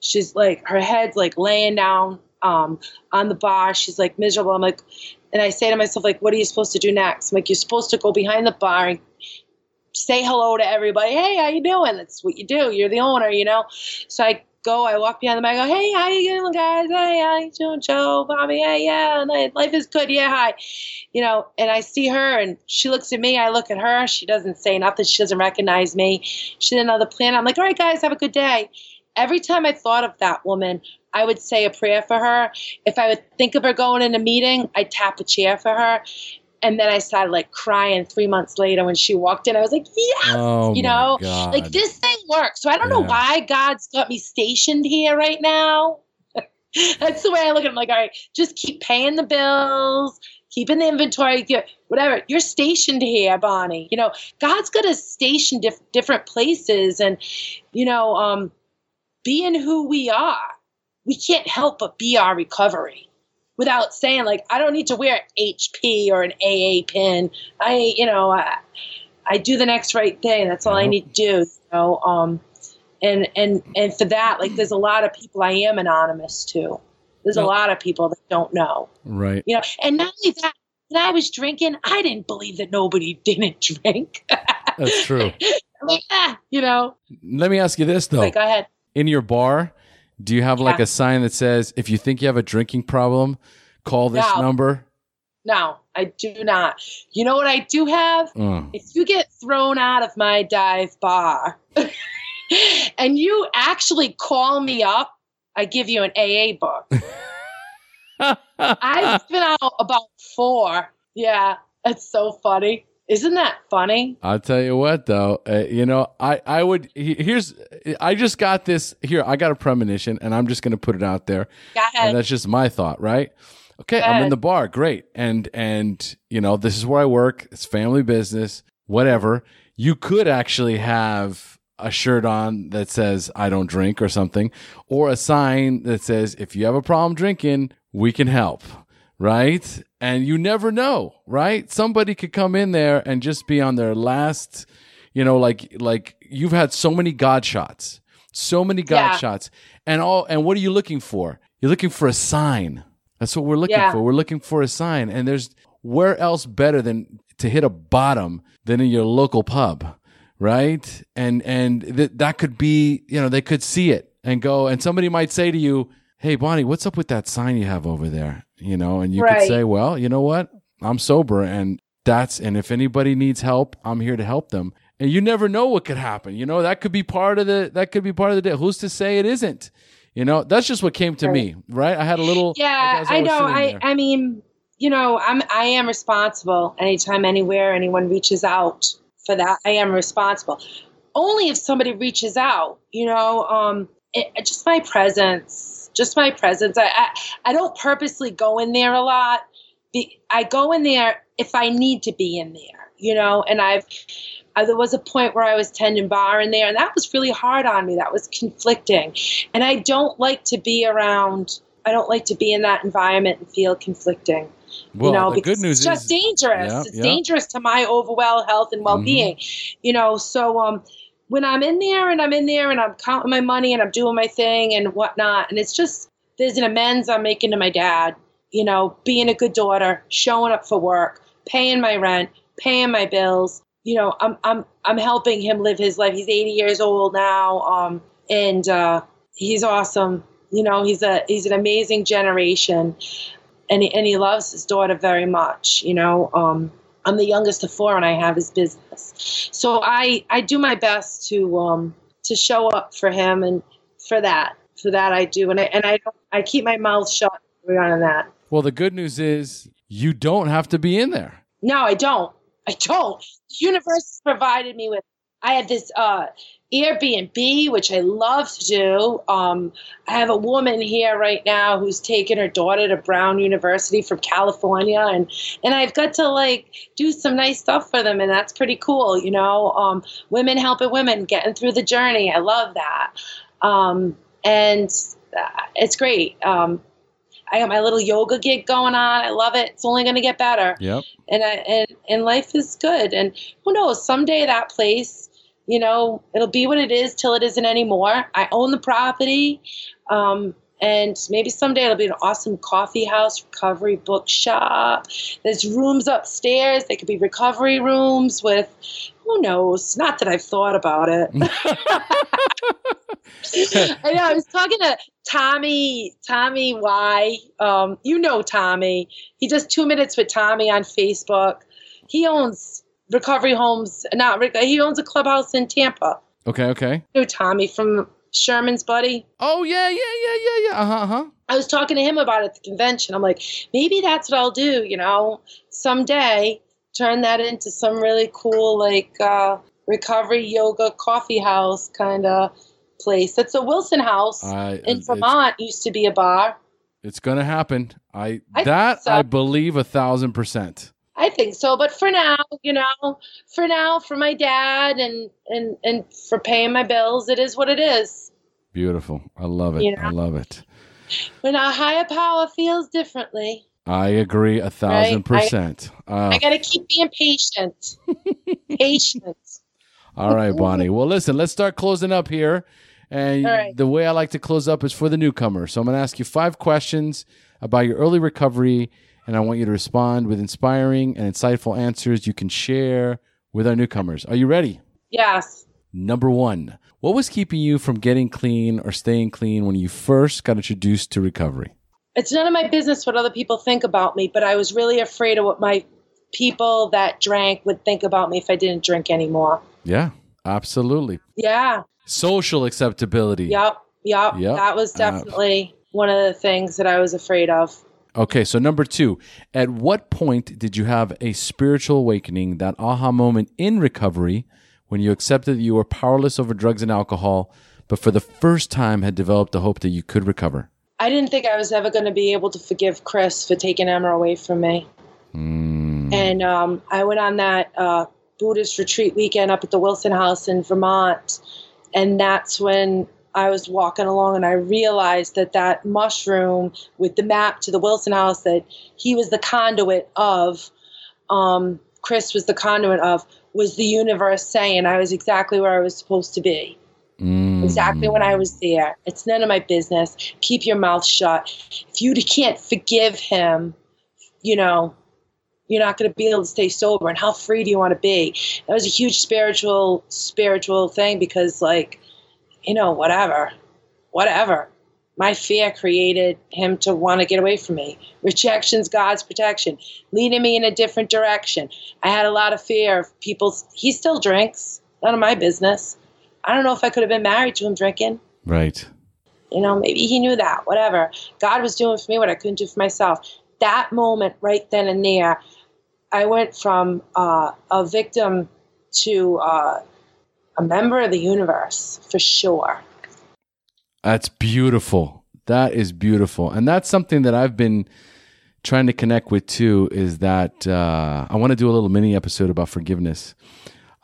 She's like, her head's like laying down um, on the bar. She's like miserable. I'm like, and I say to myself, like, what are you supposed to do next? I'm like, you're supposed to go behind the bar and say hello to everybody. Hey, how you doing? That's what you do. You're the owner, you know. So I go, I walk behind the bar. I go, hey, how you doing, guys? Hey, how you doing, Joe, Bobby? Hey, yeah, life is good. Yeah, hi. You know, and I see her, and she looks at me. I look at her. She doesn't say nothing. She doesn't recognize me. She didn't know the plan. I'm like, all right, guys, have a good day. Every time I thought of that woman, I would say a prayer for her. If I would think of her going in a meeting, I'd tap a chair for her. And then I started like crying three months later when she walked in. I was like, yes, Oh, you know, God. like this thing works. So I don't know why God's got me stationed here right now. That's the way I look at it. I'm like, all right, just keep paying the bills, keeping the inventory, whatever. You're stationed here, Bonnie. You know, God's got us stationed diff- different places and, you know, um, being who we are, we can't help but be our recovery without saying like I don't need to wear HP or an AA pin. I you know I, I do the next right thing. That's all I need to do. You know, um, and and and for that, like there's a lot of people I am anonymous to. There's a lot of people that don't know, Right. you know. And not only that, when I was drinking, I didn't believe that nobody didn't drink. That's true. Like, ah, you know. Let me ask you this though. Like, go ahead. In your bar, do you have like Yeah. a sign that says if you think you have a drinking problem, call this No. number? No, I do not. You know what I do have? Uh, if you get thrown out of my dive bar and you actually call me up, I give you an AA book. I've been out about four. Yeah, it's so funny. Isn't that funny? I'll tell you what though, uh, you know, I I would he- here's I just got this here. I got a premonition, and I'm just going to put it out there, Go and that's just my thought, right? Okay, I'm in the bar, great, and and you know this is where I work. It's family business, whatever. You could actually have a shirt on that says "I don't drink" or something, or a sign that says "If you have a problem drinking, we can help." Right? And you never know, right? Somebody could come in there and just be on their last, you know, like like you've had so many god shots, so many god Yeah. shots, and all. And what are you looking for? You're looking for a sign. That's what we're looking Yeah. for. We're looking for a sign. And there's where else better than to hit a bottom than in your local pub, right? And and th- that could be, you know, they could see it and go. And somebody might say to you, "Hey, Bonnie, what's up with that sign you have over there?" You know, and you could say, "Well, you know what? I'm sober, and that's and if anybody needs help, I'm here to help them." And you never know what could happen. You know, that could be part of the that could be part of the day. Who's to say it isn't? You know, that's just what came to me, right? I had a little. Yeah, I was know. I. I mean, you know, I'm I am responsible. Anytime, anywhere, anyone reaches out for that, I am responsible. Only if somebody reaches out, you know. Um, it- just my presence, just my presence. I, I I don't purposely go in there a lot. I go in there if I need to be in there, you know. And I've uh, there was a point where I was tending bar in there, and that was really hard on me. That was conflicting, and I don't like to be around. I don't like to be in that environment and feel conflicting. well, you know, the because good news it's just is, dangerous. Yeah, it's yeah. dangerous to my overall health and well-being. You know, so um, when I'm in there and I'm in there and I'm counting my money and I'm doing my thing and whatnot, and it's just there's an amends I'm making to my dad. You know, being a good daughter, showing up for work, paying my rent, paying my bills. You know, I'm I'm I'm helping him live his life. He's 80 years old now, um, and uh, he's awesome. You know, he's a he's an amazing generation, and he, and he loves his daughter very much. You know, um, I'm the youngest of four, and I have his business, so I I do my best to um to show up for him and for that for that I do, and I and I I keep my mouth shut on that. well, the good news is you don't have to be in there. No, I don't. I don't. The universe has provided me with. I had this uh, Airbnb, which I love to do. Um, I have a woman here right now who's taking her daughter to Brown University from California, and and I've got to like do some nice stuff for them, and that's pretty cool. You know, um, women helping women, getting through the journey. I love that, um, and uh, it's great. Um, I got my little yoga gig going on. I love it. It's only going to get better Yep. and I, and and life is good. And who knows? Someday that place, you know, it'll be what it is till it isn't anymore. I own the property, um, and maybe someday it'll be an awesome coffee house, recovery bookshop. There's rooms upstairs. They could be recovery rooms with. Who knows? Not that I've thought about it. I know. I was talking to Tommy, Tommy Y. Um, you know Tommy. He does two minutes with Tommy on Facebook. He owns recovery homes. Not he owns a clubhouse in Tampa. Okay. Okay. You know Tommy from Sherman's buddy. Oh yeah, yeah, yeah, yeah, yeah. Uh huh. Uh-huh. I was talking to him about it at the convention. I'm like, maybe that's what I'll do. You know, someday turn that into some really cool like uh, recovery yoga coffee house kind of place. It's a Wilson House I, in Vermont. Used to be a bar. it's gonna happen. I, I that so. I believe a thousand percent. I think so, but for now, you know, for now, for my dad and and and for paying my bills, it is what it is. Beautiful. I love it. You know? I love it. When a higher power feels differently, I agree a thousand Right? I- percent. Uh, I gotta keep being patient. patient. all right, Bonnie. Well, listen, let's start closing up here. And right. the way I like to close up is for the newcomer. So I'm going to ask you five questions about your early recovery, and I want you to respond with inspiring and insightful answers you can share with our newcomers. Are you ready? Yes. Number one, what was keeping you from getting clean or staying clean when you first got introduced to recovery? It's none of my business what other people think about me, but I was really afraid of what my people that drank would think about me if I didn't drink anymore. Yeah, absolutely. Yeah. Social acceptability. Yep. Yep. Yep. That was Uh, definitely one of the things that I was afraid of. Okay, so number two, at what point did you have a spiritual awakening, that aha moment in recovery when you accepted that you were powerless over drugs and alcohol, but for the first time had developed the hope that you could recover? I didn't think I was ever going to be able to forgive Chris for taking Emma away from me. Mm, And um, I went on that uh, Buddhist retreat weekend up at the Wilson House in Vermont. And that's when I was walking along and I realized that that mushroom with the map to the Wilson House that he was the conduit of, um, Chris was the conduit of, was the universe saying I was exactly where I was supposed to be. mm. Exactly when I was there. It's none of my business. Keep your mouth shut. If you can't forgive him, you know, you're not going to be able to stay sober. And how free do you want to be? That was a huge spiritual, spiritual thing because, like, you know, whatever, whatever. My fear created him to want to get away from me. Rejection's God's protection, leading me in a different direction. I had a lot of fear of people. He still drinks. None of my business. I don't know if I could have been married to him drinking. Right. You know, maybe he knew that, whatever. God was doing for me what I couldn't do for myself. That moment, right then and there, I went from uh, a victim to uh, a member of the universe for sure. That's beautiful. That is beautiful. And that's something that I've been trying to connect with too is that uh, I want to do a little mini episode about forgiveness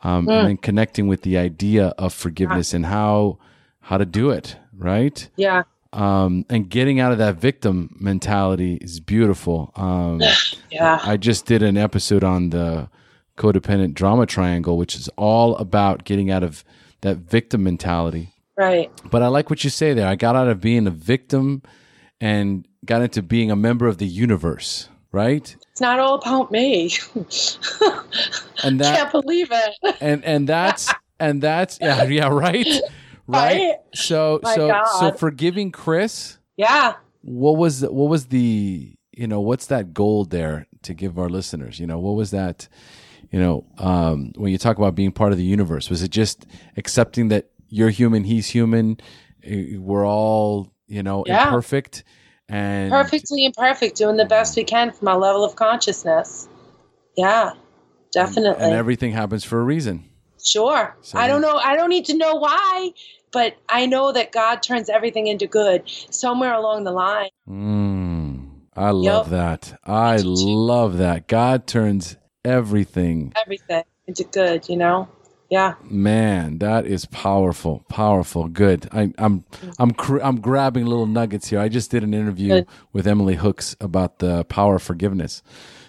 um, and then connecting with the idea of forgiveness and how how to do it, right? Yeah. Um, and getting out of that victim mentality is beautiful. Um, Yeah. I just did an episode on the codependent drama triangle, which is all about getting out of that victim mentality. Right. But I like what you say there. I got out of being a victim and got into being a member of the universe, right? It's not all about me. And that Can't believe it. and and that's and that's yeah yeah right right. Right? So My so so forgiving Chris. Yeah. What was what was the you know what's that gold there to give our listeners? You know what was that? You know um, when you talk about being part of the universe, was it just accepting that you're human, he's human, eh, we're all you know Yeah. imperfect and Perfectly imperfect, doing the best we can from our level of consciousness. Yeah. Definitely. and everything happens for a reason. Sure. So I don't know. I don't need to know why, but I know that God turns everything into good somewhere along the line. Mm, I love Yep. that. I love that. God turns everything. Everything into good, you know? Yeah. Man, that is powerful. Powerful. Good. I, I'm I'm cr- I'm grabbing little nuggets here. I just did an interview Good. with Emily Hooks about the power of forgiveness.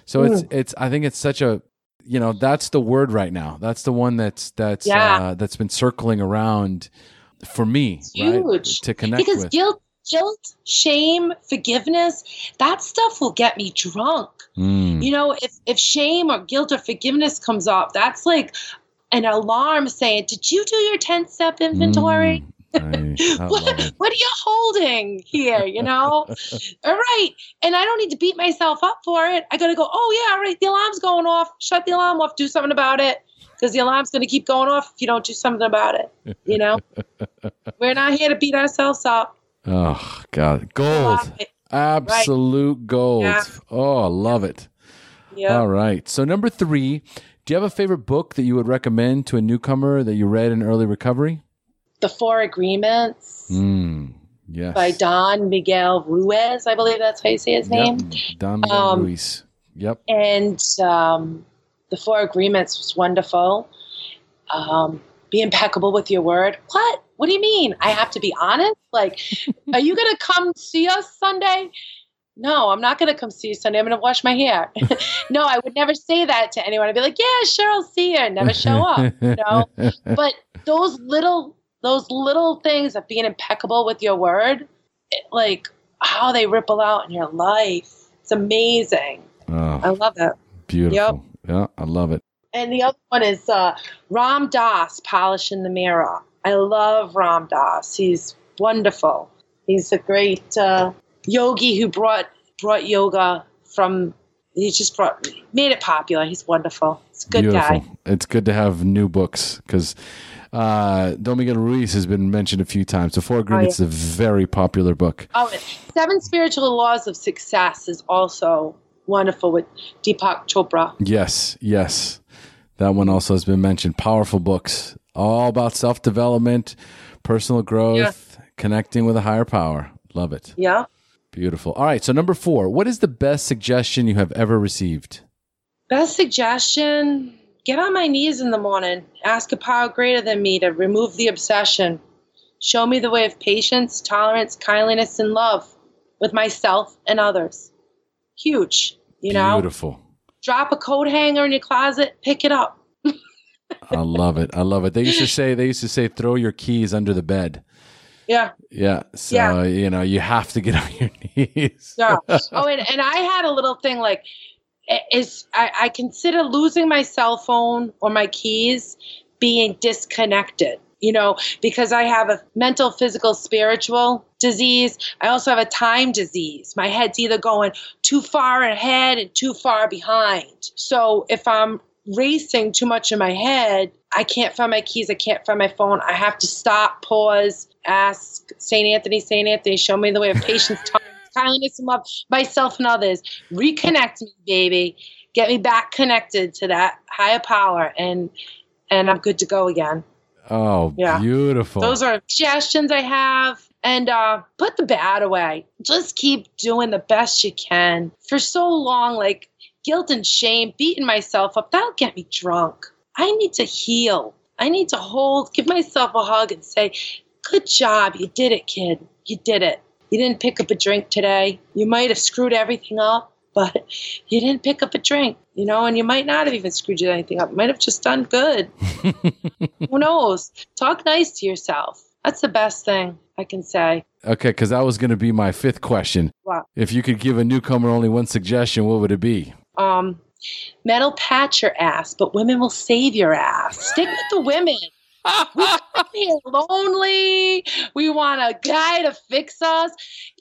So it's Mm. it's I think it's such a you know that's the word right now. That's the one that's that's Yeah. uh, that's been circling around for me, right? huge. To connect Because with. guilt, guilt, shame, forgiveness, that stuff will get me drunk. Mm. You know, if, if shame or guilt or forgiveness comes up, that's like an alarm saying, Did you do your 10 step inventory? Mm. What, what are you holding here? You know? all right. And I don't need to beat myself up for it. I got to go, oh, yeah, all right. The alarm's going off. Shut the alarm off. Do something about it. Because the alarm's going to keep going off if you don't do something about it. You know? We're not here to beat ourselves up. Oh God, gold, Love it. absolute gold. Yeah. Oh, I love it. Yeah. All right. So number three, do you have a favorite book that you would recommend to a newcomer that you read in early recovery? The Four Agreements Mm, yes. by Don Miguel Ruiz. I believe that's how you say his name. Yep. Don Miguel Um, Ruiz. Yep. and um, the four agreements was wonderful. Um, be impeccable with your word. What? What do you mean? I have to be honest? Like, are you going to come see us Sunday? No, I'm not going to come see you Sunday. I'm going to wash my hair. no, I would never say that to anyone. I'd be like, yeah, sure, I'll see you. and Never show up. You know? but those little those little things of being impeccable with your word, it, like how they ripple out in your life. It's amazing. I Oh, love it. beautiful. Yeah, I love it. And the other one is uh, Ram Dass, Polishing the Mirror. I love Ram Dass. He's wonderful. He's a great uh, yogi who brought brought yoga from. He just brought made it popular. He's wonderful. He's a good Beautiful. guy. It's good to have new books because uh, Don Miguel Ruiz has been mentioned a few times. The Four Agreements is a very popular book. Oh, Seven Spiritual Laws of Success is also wonderful with Deepak Chopra. Yes, yes. That one also has been mentioned. Powerful books, all about self development, personal growth, connecting with a higher power. Love it. Yeah. Beautiful. All right. So, number four, what is the best suggestion you have ever received? Best suggestion get on my knees in the morning, ask a power greater than me to remove the obsession. Show me the way of patience, tolerance, kindliness, and love with myself and others. Huge, you know? Beautiful. Drop a coat hanger in your closet, pick it up. I love it. I love it. They used to say, they used to say, throw your keys under the bed. Yeah, Yeah. So, Yeah. you know, you have to get on your knees. yeah. oh, and, and I had a little thing like, is I, I consider losing my cell phone or my keys being disconnected you know because i have a mental physical spiritual disease i also have a time disease my head's either going too far ahead and too far behind so if i'm racing too much in my head i can't find my keys i can't find my phone i have to stop pause ask saint anthony saint anthony show me the way of patience tolerance kindness and love myself and others reconnect me baby get me back connected to that higher power and and i'm good to go again Oh, Yeah. beautiful. those are suggestions I have. And uh, put the bad away. Just keep doing the best you can. For so long, like guilt and shame, beating myself up, that'll get me drunk. I need to heal. I need to hold, give myself a hug and say, Good job. You did it, kid. You did it. You didn't pick up a drink today. You might have screwed everything up, but you didn't pick up a drink, you know, and you might not have even screwed anything up. You might have just done good. Who knows? Talk nice to yourself. That's the best thing I can say. okay, because that was going to be my fifth question. Wow. If you could give a newcomer only one suggestion, what would it be? Um, men will pat your ass, but women will save your ass. Stick with the women. We here lonely. We want a guy to fix us.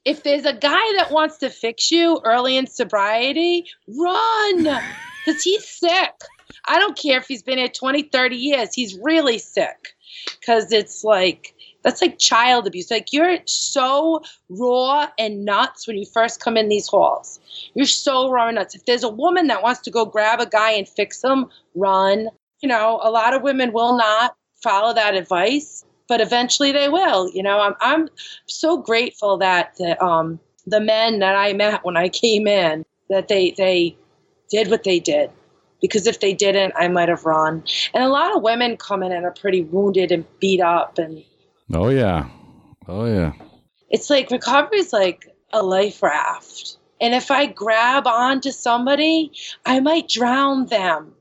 If there's a guy that wants to fix you early in sobriety, run because he's sick. I don't care if he's been here 20, 30 years. He's really sick because it's like, that's like child abuse. Like you're so raw and nuts when you first come in these halls. You're so raw and nuts. If there's a woman that wants to go grab a guy and fix him, run. You know, a lot of women will not follow that advice, but eventually they will. You know, I'm I'm so grateful that the um the men that I met when I came in that they they did what they did. Because if they didn't, I might have run. And a lot of women come in and are pretty wounded and beat up and Oh, yeah. Oh, yeah. it's like recovery is like a life raft. And if I grab onto somebody, I might drown them.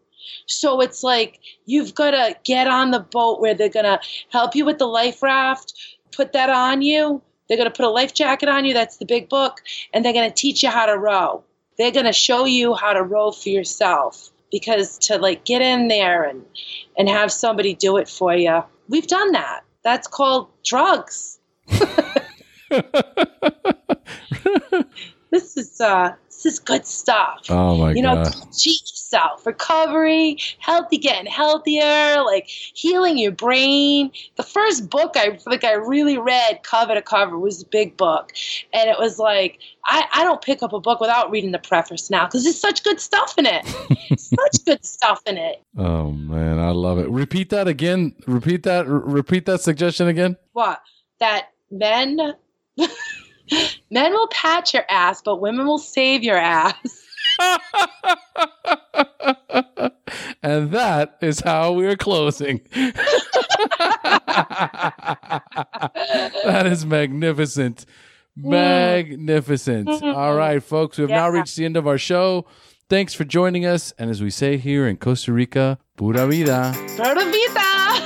So it's like you've got to get on the boat where they're going to help you with the life raft, put that on you. They're going to put a life jacket on you. That's the big book. And they're going to teach you how to row. They're going to show you how to row for yourself because to like get in there and and have somebody do it for you. We've done that. That's called drugs. this is uh this is good stuff. Oh, my god. you know, God. cheat yourself, recovery, healthy, getting healthier, like healing your brain. The first book I think I really read cover to cover was the big book, and it was like I, I don't pick up a book without reading the preface now because there's such good stuff in it. such good stuff in it. Oh, man. I love it. Repeat that again. Repeat that. r- repeat that suggestion again. What that men. Men will pat your ass, but women will save your ass. and that is how we are closing. that is magnificent. Mm. Magnificent. Mm-hmm. All right, folks, we have now reached the end of our show. Thanks for joining us. And as we say here in Costa Rica, pura vida. Pura vida.